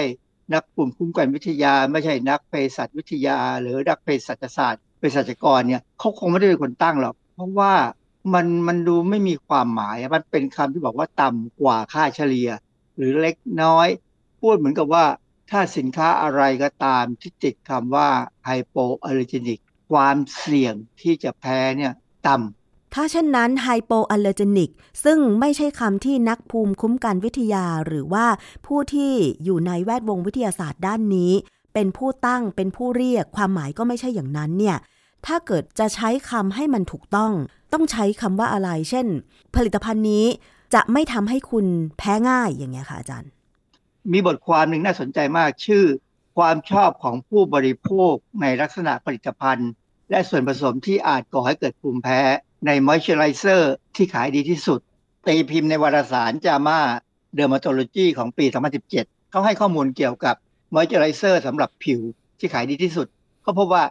[SPEAKER 6] นักภูมิคุ้มกันวิทยา ไม่ใช่นักเภสัชวิทยา หรือนักเภสัชศาสตร์เภสัชกรเนี่ยเขาคงไม่ได้เป็นคนตั้งหรอก เพราะว่ามันมันดูไม่มีความหมาย มันเป็นคำที่บอกว่าต่ำกว่าค่าเฉลี่ย หรือเล็กน้อย พูดเหมือนกับว่า ถ้าสินค้าอะไรก็ตามที่ติดคำว่าไฮโปallergenicความเสี่ยงที่จะแพ้เนี่ยต่ำ
[SPEAKER 5] ถ้าเช่นนั้น hypoallergenic ซึ่งไม่ใช่คำที่นักภูมิคุ้มกันวิทยาหรือว่าผู้ที่อยู่ในแวดวงวิทยาศาสตร์ด้านนี้ เป็นผู้ตั้งเป็นผู้เรียกความหมายก็ไม่ใช่อย่างนั้นเนี่ยถ้าเกิดจะใช้คำให้มันถูกต้อง ต้องใช้คำว่าอะไร เช่น ผลิตภัณฑ์นี้จะไม่ทำให้คุณแพ้ง่ายอย่างเงี้ยค่ะอาจารย์
[SPEAKER 6] มีบทความหนึ่งน่าสนใจมากชื่อ ความชอบของผู้บริโภคในลักษณะผลิตภัณฑ์ และส่วนผสมที่อาจก่อให้เกิดภูมิแพ้ในมอยเจอไรเซอร์ที่ขายดีที่สุด ตีพิมพ์ในวารสาร JAMA Dermatology ของปี 2017 เขาให้ข้อมูลเกี่ยวกับมอยเจอไรเซอร์สำหรับผิวที่ขายดีที่สุด เขาพบว่า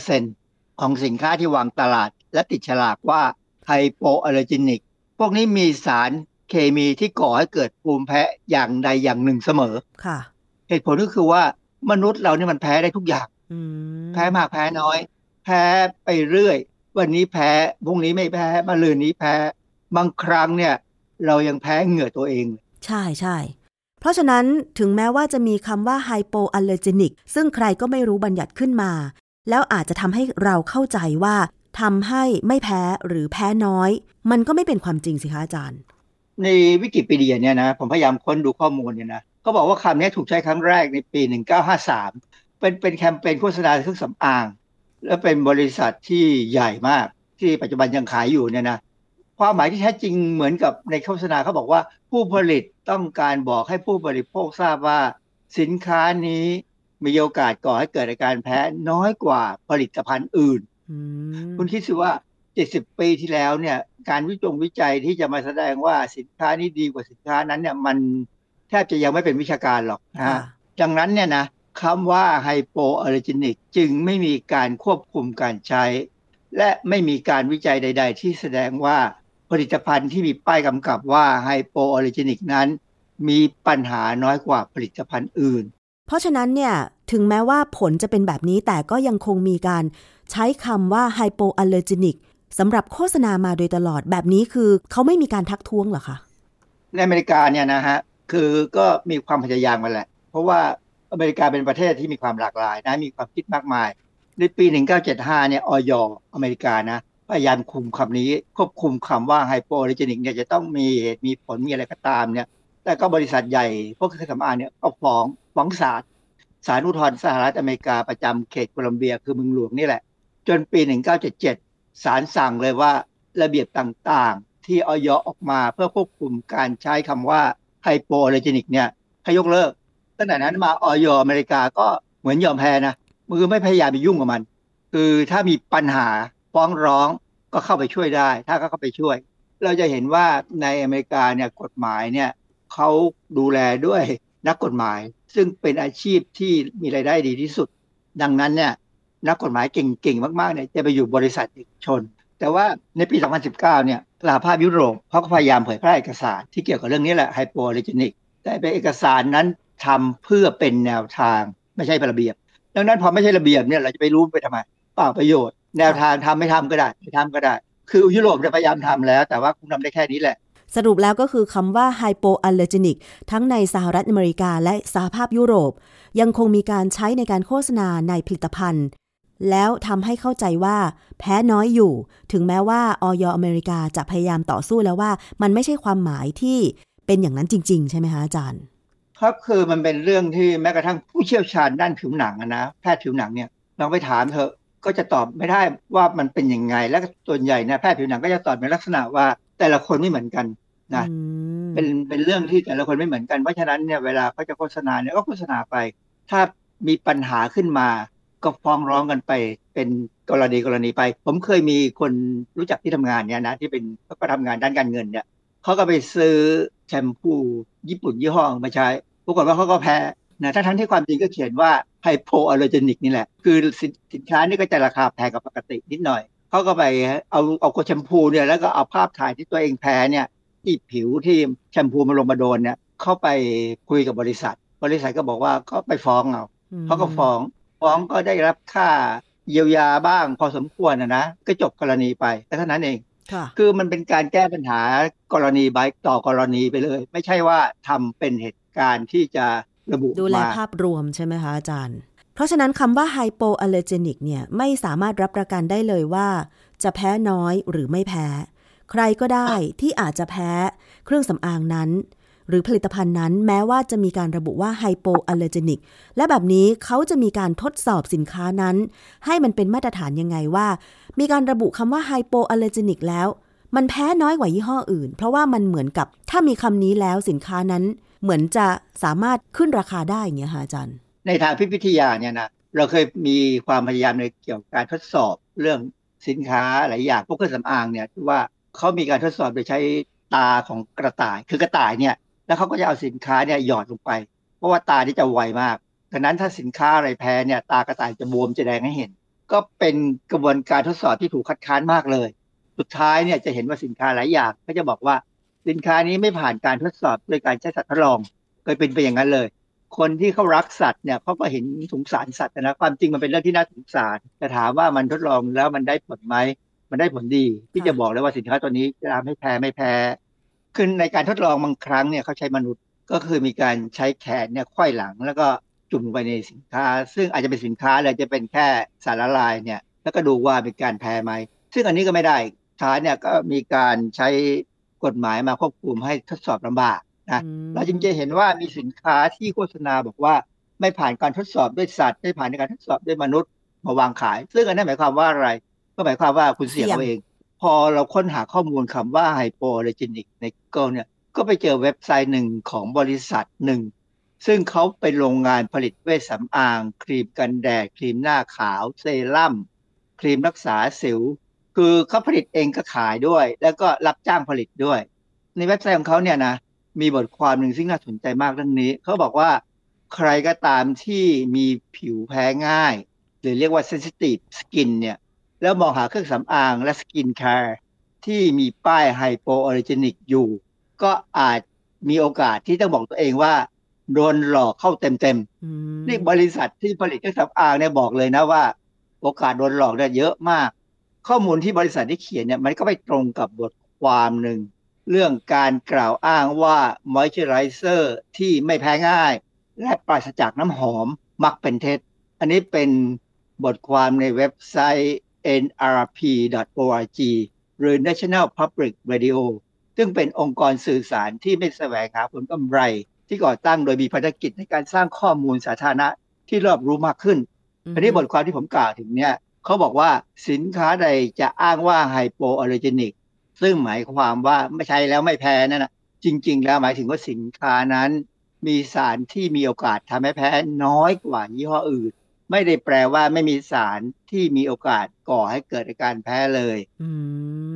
[SPEAKER 6] 83%ของสินค้าที่วางตลาด และติดฉลากว่า hypoallergenic พวกนี้มีสาร เคมีที่ก่อให้เกิดภูมิแพ้อย่างใดอย่างหนึ่งเสมอ
[SPEAKER 5] ค่ะ
[SPEAKER 6] เหตุผลก็คือว่ามนุษย์เราเนี่ยมันแพ้ได้ทุกอย่าง
[SPEAKER 5] อืม
[SPEAKER 6] แพ้มากแพ้น้อย แพ้ไปเรื่อย วันนี้แพ้พรุ่งนี้ไม่แพ้มาลืนนี้แพ้บางครั้งเนี่ย เรายังแพ้เหงื่อตัวเอง
[SPEAKER 5] ใช่ใช่เพราะฉะนั้นถึงแม้ว่าจะมีคำว่าไฮโปอัลเลอร์เจนิกซึ่งใครก็ไม่รู้บัญญัติขึ้นมา แล้วอาจจะทำให้เราเข้าใจว่าทำให้ไม่แพ้หรือแพ้น้อย มันก็ไม่เป็นความจริงสิคะอาจารย์
[SPEAKER 6] ในวิกิพีเดียเนี่ยนะผมพยายามค้นดูข้อมูลเนี่ยนะเขาบอกว่าคำนี้ถูกใช้ครั้งแรกในปี 1953 เป็นเป็นแคมเปญโฆษณาเครื่องสำอาง และเป็นบริษัทที่ใหญ่มากที่ปัจจุบันยังขายอยู่เนี่ยนะความหมายที่แท้จริงเหมือนกับในโฆษณาเขาบอกว่าผู้ผลิตต้องการบอกให้ผู้บริโภคทราบว่า สินค้านี้มีโอกาสก่อให้เกิดอาการแพ้น้อยกว่าผลิตภัณฑ์อื่น
[SPEAKER 5] อืม
[SPEAKER 6] คุณคิดสิว่า 70 ปีที่แล้วเนี่ยการวิจงวิจัยที่จะมาแสดงว่าสินค้านี้ดีกว่าสินค้านั้นเนี่ยมันแทบจะยังไม่เป็นวิชาการหรอกนะ
[SPEAKER 5] ค่ะ
[SPEAKER 6] ฮะดังนั้นเนี่ยนะคำว่า hypoallergenic จึงไม่มีการควบคุมการใช้ และไม่มีการวิจัยใด ๆ ที่แสดงว่าผลิตภัณฑ์ที่มีป้ายกำกับว่า hypoallergenic นั้น มีปัญหาน้อยกว่าผลิตภัณฑ์อื่น
[SPEAKER 5] เพราะฉะนั้นเนี่ยถึงแม้ว่าผลจะเป็นแบบนี้แต่ก็ยังคงมีการใช้คำว่าไฮโปอัลเลอร์จินิก สำหรับโฆษณามาโดยตลอดแบบนี้คือเขาไม่มีการทักท้วงหรอคะ
[SPEAKER 6] ในอเมริกาเนี่ยนะฮะคือก็มีความพยายามมาแหละ เพราะว่าอเมริกาเป็นประเทศที่มีความหลากหลายนะมีความคิดมากมาย ในปี 1975 เนี่ยออยอเมริกานะพยายามคุมคำนี้ ควบคุมคำว่าไฮโปอ l ลิจินิกเนี่ยจะต้องมีเหตุมีผลมีอะไรก็ตามเนี่ย แต่ก็บริษัทใหญ่พวกเครื่องสำอางเนี่ยก็ฟ้องฟ้องศาลศาลอุทธรณ์สหรัฐอเมริกาประจำเขตโคลัมเบียคือเมืองหลวงนี่แหละ จนปี 1977 ศาลสั่งเลยว่าระเบียบต่างๆ ที่อย.ออกมาเพื่อควบคุมการใช้คำว่าไฮโปอ l ลิจินิกเนี่ยให้ยกเลิก ตั้งแต่นั้นมาอย.อเมริกาก็เหมือนยอมแพ้นะคือไม่พยายามไปยุ่งกับมัน คือถ้ามีปัญหาฟ้องร้องก็เข้าไปช่วยได้ ถ้าก็เข้าไปช่วย เราจะเห็นว่าในอเมริกาเนี่ยกฎหมายเนี่ยเขาดูแลด้วยนักกฎหมาย ซึ่งเป็นอาชีพที่มีรายได้ดีที่สุด ดังนั้นเนี่ย นักกฎหมายเก่งๆ มากๆเนี่ยจะไปอยู่บริษัทเอกชน แต่ว่าในปี 2019 เนี่ยสหภาพยุโรปเขาก็พยายามเผยแพร่เอกสารที่เกี่ยวกับเรื่องนี้แหละไฮโปอลิจินิกแต่เป็นเอกสารนั้นทำเพื่อเป็นแนวทางไม่ใช่เป็นระเบียบ ดังนั้นพอไม่ใช่ระเบียบเนี่ยเราจะไปรู้ไปทำไมเปล่าประโยชน์ แนวทางทำไม่ทำก็ได้ไม่ทำก็ได้ คือยุโรปจะพยายามทำแล้ว แต่ว่าคงทำได้แค่นี้แหละ
[SPEAKER 5] สรุปแล้วก็คือคำว่า hypoallergenic ทั้งในสหรัฐอเมริกาและสหภาพยุโรป ยังคงมีการใช้ในการโฆษณาในผลิตภัณฑ์ แล้วทำให้เข้าใจว่าแพ้น้อยอยู่ ถึงแม้ว่าอย.อเมริกาจะพยายามต่อสู้แล้วว่า มันไม่ใช่ความหมายที่เป็นอย่างนั้นจริง ๆ ใช่ไหมคะอาจารย์
[SPEAKER 6] ครับคือมันเป็นเรื่องที่แม้กระทั่งผู้เชี่ยวชาญด้านผิวหนังอะนะแพทย์ผิวหนังเนี่ยลองไปถามเถอะก็จะตอบไม่ได้ว่ามันเป็นยังไง และส่วนใหญ่นะแพทย์ผิวหนังก็จะตอบในลักษณะว่าแต่ละคนไม่เหมือนกันนะ
[SPEAKER 5] อืม
[SPEAKER 6] เป็นเป็นเรื่องที่แต่ละคนไม่เหมือนกันเพราะฉะนั้นเนี่ยเวลาเขาจะโฆษณาเนี่ยก็โฆษณาไป ถ้ามีปัญหาขึ้นมา ก็ฟ้องร้องกันไปเป็นกรณีกรณีไป ผมเคยมีคนรู้จักที่ทำงานเนี่ยนะที่เป็นเขาก็ทำงานด้านการเงินเนี่ยเขาก็ไปซื้อแชมพูญี่ปุ่นยี่ห้อหนึ่งมาใช้ปรากฏว่าเขาก็แพ้นะทั้งทั้งๆที่ความจริงก็เขียนว่าไฮโปอัลเลอร์เจนิกนี่แหละ คือสินสินค้านี่ก็จะราคาแพงกว่าปกตินิดหน่อยเขาก็ไปเอาเอากดแชมพูเนี่ยแล้วก็เอาภาพถ่ายที่ตัวเองแพ้เนี่ยที่ผิวที่แชมพูมันลงมาโดนเนี่ยเข้าไปคุยกับบริษัท บริษัทก็บอกว่าก็ไปฟ้องเอาเขาก็ฟ้อง ฟ้องก็ได้รับค่าเยียวยาบ้างพอสมควรนะนะก็จบกรณีไปแต่เท่านั้นเอง
[SPEAKER 5] ค่ะ
[SPEAKER 6] คือมันเป็นการแก้ปัญหากรณีใบต่อกรณีไปเลย ไม่ใช่ว่าทำเป็นเหตุการณ์ที่จะระบุ
[SPEAKER 5] ดูแล
[SPEAKER 6] มา
[SPEAKER 5] ภาพรวมใช่ไหมคะอาจารย์ เพราะฉะนั้นคำว่า hypoallergenic เนี่ยไม่สามารถรับประกันได้เลยว่า จะแพ้น้อยหรือไม่แพ้ ใครก็ได้ที่อาจจะแพ้เครื่องสำอางนั้น หรือผลิตภัณฑ์นั้นแม้ว่าจะมีการระบุว่า hypoallergenic และแบบนี้เขาจะมีการทดสอบสินค้านั้น ให้มันเป็นมาตรฐานยังไงว่า มีการระบุคำว่า hypoallergenic แล้ว มันแพ้น้อยกว่ายี่ห้ออื่น เพราะว่ามันเหมือนกับถ้ามีคำนี้แล้วสินค้านั้น เหมือนจะสามารถขึ้นราคาได้อย่างเงี้ยค่ะอาจารย์
[SPEAKER 6] ในทางพิพิธยาเนี่ยนะเราเคยมีความพยายามในเกี่ยวกับการทดสอบเรื่องสินค้าหลายอย่างพวกเครื่องสำอางเนี่ยที่ว่าเขามีการทดสอบโดยใช้ตาของกระต่าย คือกระต่ายเนี่ย แล้วเขาก็จะเอาสินค้าเนี่ยหยอดลงไป เพราะว่าตาที่จะไวมากดังนั้นถ้าสินค้าอะไรแพ้เนี่ย ตากระต่ายจะบวมจะแดงให้เห็น ก็เป็นกระบวนการทดสอบที่ถูกคัดค้านมากเลย สุดท้ายเนี่ยจะเห็นว่าสินค้าหลายอย่างก็จะบอกว่าสินค้านี้ไม่ผ่านการทดสอบโดยการใช้สัตว์ทดลองเคยเป็นไปอย่างนั้นเลย คนที่เขารักสัตว์เนี่ยเขาก็เห็นสงสารสัตว์นะความจริงมันเป็นเรื่องที่น่าสงสารแต่ถามว่ามันทดลองแล้วมันได้ผลไหมมันได้ผลดี ที่จะบอกเลยว่าสินค้าตัวนี้จะทำให้แพ้ไม่แพ้ คือในการทดลองบางครั้งเนี่ยเขาใช้มนุษย์ก็คือมีการใช้แขนเนี่ยควยหลัง แล้วก็จุ่มลงไปในสินค้า ซึ่งอาจจะเป็นสินค้าเลยจะเป็นแค่สารละลายเนี่ยแล้วก็ดูว่าเป็นการแพ้ไหมซึ่งอันนี้ก็ไม่ได้ท้ายเนี่ยก็มีการใช้กฎหมายมาควบคุมให้ทดสอบลำบากนะ
[SPEAKER 5] อืม
[SPEAKER 6] เราจึงจะเห็นว่ามีสินค้าที่โฆษณาบอกว่าไม่ผ่านการทดสอบด้วยสัตว์ไม่ผ่านการทดสอบด้วยมนุษย์มาวางขาย ซึ่งอันนั้นหมายความว่าอะไร ก็หมายความว่าคุณเสี่ยง
[SPEAKER 5] เสี่ยง
[SPEAKER 6] เอาเอง พอเราค้นหาข้อมูลคำว่า hypoallergenic ใน Google เนี่ยก็ไปเจอเว็บไซต์หนึ่งของบริษัทหนึ่ง ซึ่งเขาเป็นโรงงานผลิตเวชสำอาง ครีมกันแดด ครีมหน้าขาว เซรั่ม ครีมรักษาสิว คือเขาผลิตเองก็ขายด้วย แล้วก็รับจ้างผลิตด้วย ในเว็บไซต์ของเขาเนี่ยนะมีบทความหนึ่งซึ่งน่าสนใจมากเรื่องนี้ เขาบอกว่าใครก็ตามที่มีผิวแพ้ง่าย หรือเรียกว่า sensitive skin เนี่ย แล้วมองหาเครื่องสำอางและสกินแคร์ที่มีป้าย hypoallergenic อยู่ ก็อาจมีโอกาสที่ต้องบอกตัวเองว่า โดนหลอกเข้าเต็ม
[SPEAKER 5] อืม
[SPEAKER 6] ๆนี่บริษัทที่ผลิตเครื่องสำอางเนี่ยบอกเลยนะว่า โอกาสโดนหลอกเนี่ยเยอะมาก ข้อมูลที่บริษัทที่เขียนเนี่ยมันก็ไปตรงกับบทความหนึ่ง เรื่องการกล่าวอ้างว่ามอยเจอไรเซอร์ที่ไม่แพ้ง่าย และปราศจากน้ำหอมมักเป็นเท็จ อันนี้เป็นบทความในเว็บไซต์ npr.org หรือ National Public Radio ซึ่งเป็นองค์กรสื่อสารที่ไม่แสวงหาผลกำไร ที่ก่อตั้งโดยมีภารกิจในการสร้างข้อมูลสาธารณะที่รอบรู้มากขึ้นอันนี้บทความที่ผมกล่าวถึงเนี่ยเขาบอกว่าสินค้าใดจะอ้างว่า hypoallergenicซึ่งหมายความว่าไม่ใช้แล้วไม่แพ้นั่นนะจริง ๆ แล้วหมายถึงว่าสินค้านั้น มีสารที่มีโอกาสทำให้แพ้น้อยกว่ายี่ห้ออื่น ไม่ได้แปลว่าไม่มีสารที่มีโอกาสก่อให้เกิดอาการแพ้เลย
[SPEAKER 5] อื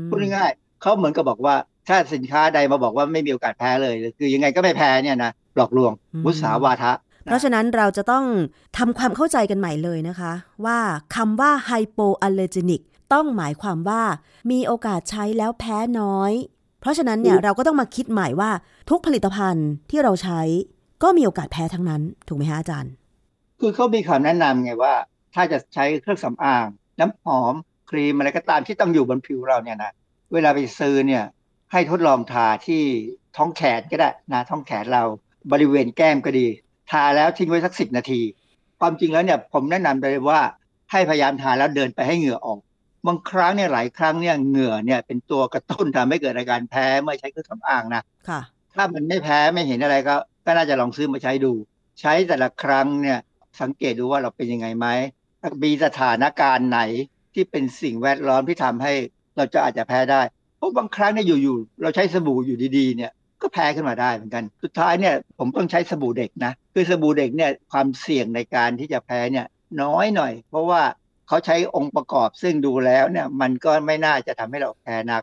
[SPEAKER 5] ม
[SPEAKER 6] พูดง่ายๆเขาเหมือนกับบอกว่า ถ้าสินค้าใดมาบอกว่าไม่มีโอกาสแพ้เลย คือยังไงก็ไม่แพ้เนี่ยนะหลอกลวง มุสาวาทะ
[SPEAKER 5] เพราะฉะนั้นเราจะต้องทำความเข้าใจกันใหม่เลยนะคะ ว่าคำว่า hypoallergenic ต้องหมายความว่ามีโอกาสใช้แล้วแพ้น้อย เพราะฉะนั้นเนี่ยเราก็ต้องมาคิดใหม่ว่าทุกผลิตภัณฑ์ที่เราใช้ก็มีโอกาสแพ้ทั้งนั้น ถูกไหมฮะอาจารย์
[SPEAKER 6] คือเขามีคำแนะนำไงว่า ถ้าจะใช้เครื่องสำอาง น้ำหอมครีมอะไรก็ตามที่ต้องอยู่บนผิวเราเนี่ยนะเวลาไปซื้อเนี่ยให้ทดลองทาที่ท้องแขนก็ได้นะท้องแขนเราบริเวณแก้มก็ดี ทาแล้วทิ้งไว้สักสิบนาที ความจริงแล้วเนี่ยผมแนะนำเลยว่าให้พยายามทาแล้วเดินไปให้เหงื่อออกบางครั้งเนี่ยหลายครั้งเนี่ยเหงื่อเนี่ยเป็นตัวกระตุ้นทำให้เกิดอาการแพ้เมื่อใช้เครื่องสำอางนะ
[SPEAKER 5] ค่ะ
[SPEAKER 6] ถ้ามันไม่แพ้ไม่เห็นอะไรก็ ก็น่าจะลองซื้อมาใช้ดู ใช้แต่ละครั้งเนี่ย สังเกตดูว่าเราเป็นยังไงไหมมีสถานการณ์ไหนที่เป็นสิ่งแวดล้อมที่ทำให้เราจะอาจจะแพ้ได้เพราะบางครั้งเนี่ยอยู่ๆเราใช้สบู่อยู่ดีๆเนี่ยก็แพ้ขึ้นมาได้เหมือนกัน สุดท้ายเนี่ยผมต้องใช้สบู่เด็กนะ คือสบู่เด็กเนี่ยความเสี่ยงในการที่จะแพ้เนี่ยน้อยหน่อย เพราะว่าเขาใช้องค์ประกอบซึ่งดูแล้วเนี่ยมันก็ไม่น่าจะทำให้เราแพ้นัก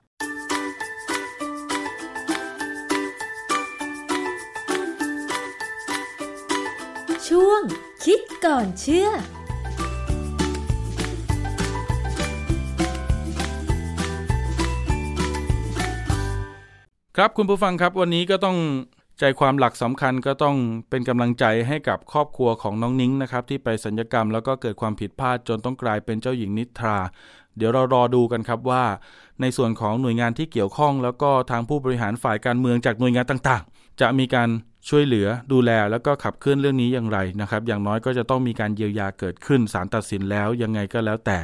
[SPEAKER 4] ช่วง คิดก่อนเชื่อ
[SPEAKER 2] ครับคุณผู้ฟังครับวันนี้ก็ต้องใจความหลักสำคัญก็ต้องเป็นกำลังใจให้กับครอบครัวของน้องนิ้งนะครับ ที่ไปสัญญกรรมแล้วก็เกิดความผิดพลาดจนต้องกลายเป็นเจ้าหญิงนิทรา เดี๋ยวเรารอดูกันครับว่า ในส่วนของหน่วยงานที่เกี่ยวข้อง แล้วก็ทางผู้บริหารฝ่ายการเมืองจากหน่วยงานต่างๆ จะมีการ ช่วยเหลือดูแลแล้วก็ขับเคลื่อนเรื่องนี้อย่างไรนะครับ อย่างน้อยก็จะต้องมีการเยียวยาเกิดขึ้นศาลตัดสินแล้วยังไงก็แล้วแต่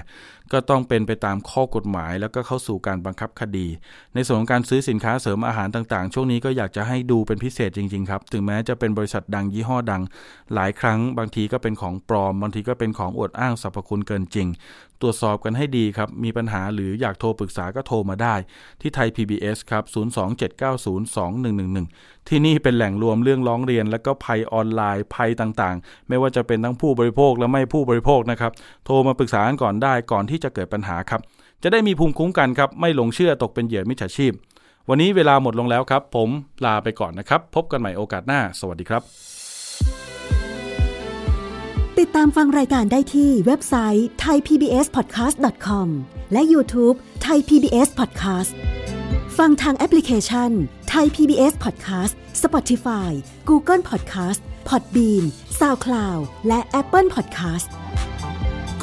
[SPEAKER 2] ก็ต้องเป็นไปตามข้อกฎหมาย แล้วก็เข้าสู่การบังคับคดี ในส่วนของการซื้อสินค้าเสริมอาหารต่างๆ ช่วงนี้ก็อยากจะให้ดูเป็นพิเศษจริงๆครับ ถึงแม้จะเป็นบริษัทดังยี่ห้อดัง หลายครั้งบางทีก็เป็นของปลอม บางทีก็เป็นของอวดอ้างสรรพคุณเกินจริง ตรวจสอบกันให้ดีครับ มีปัญหาหรืออยากโทรปรึกษาก็โทรมาได้ ที่ไทย PBS ครับ027902111 ที่นี่เป็นแหล่งรวมเรื่องร้องเรียน และก็ภัยออนไลน์ภัยต่างๆ ไม่ว่าจะเป็นทั้งผู้บริโภคและไม่ผู้บริโภคนะครับ โทรมาปรึกษากันก่อนได้ก่อนที่จะเกิดปัญหาครับ จะได้มีภูมิคุ้มกันครับ ไม่หลงเชื่อตกเป็นเหยื่อมิจฉาชีพ วันนี้เวลาหมดลงแล้วครับ ผมลาไปก่อนนะครับ พบกันใหม่โอกาสหน้า สวัสดีครับ
[SPEAKER 5] ติดตามฟังรายการได้ที่เว็บไซต์ thaipbspodcast.com และ YouTube Thai PBS Podcast ฟังทางแอปพลิเคชัน Thai PBS Podcast Spotify Google Podcast Podbean SoundCloud และ Apple Podcast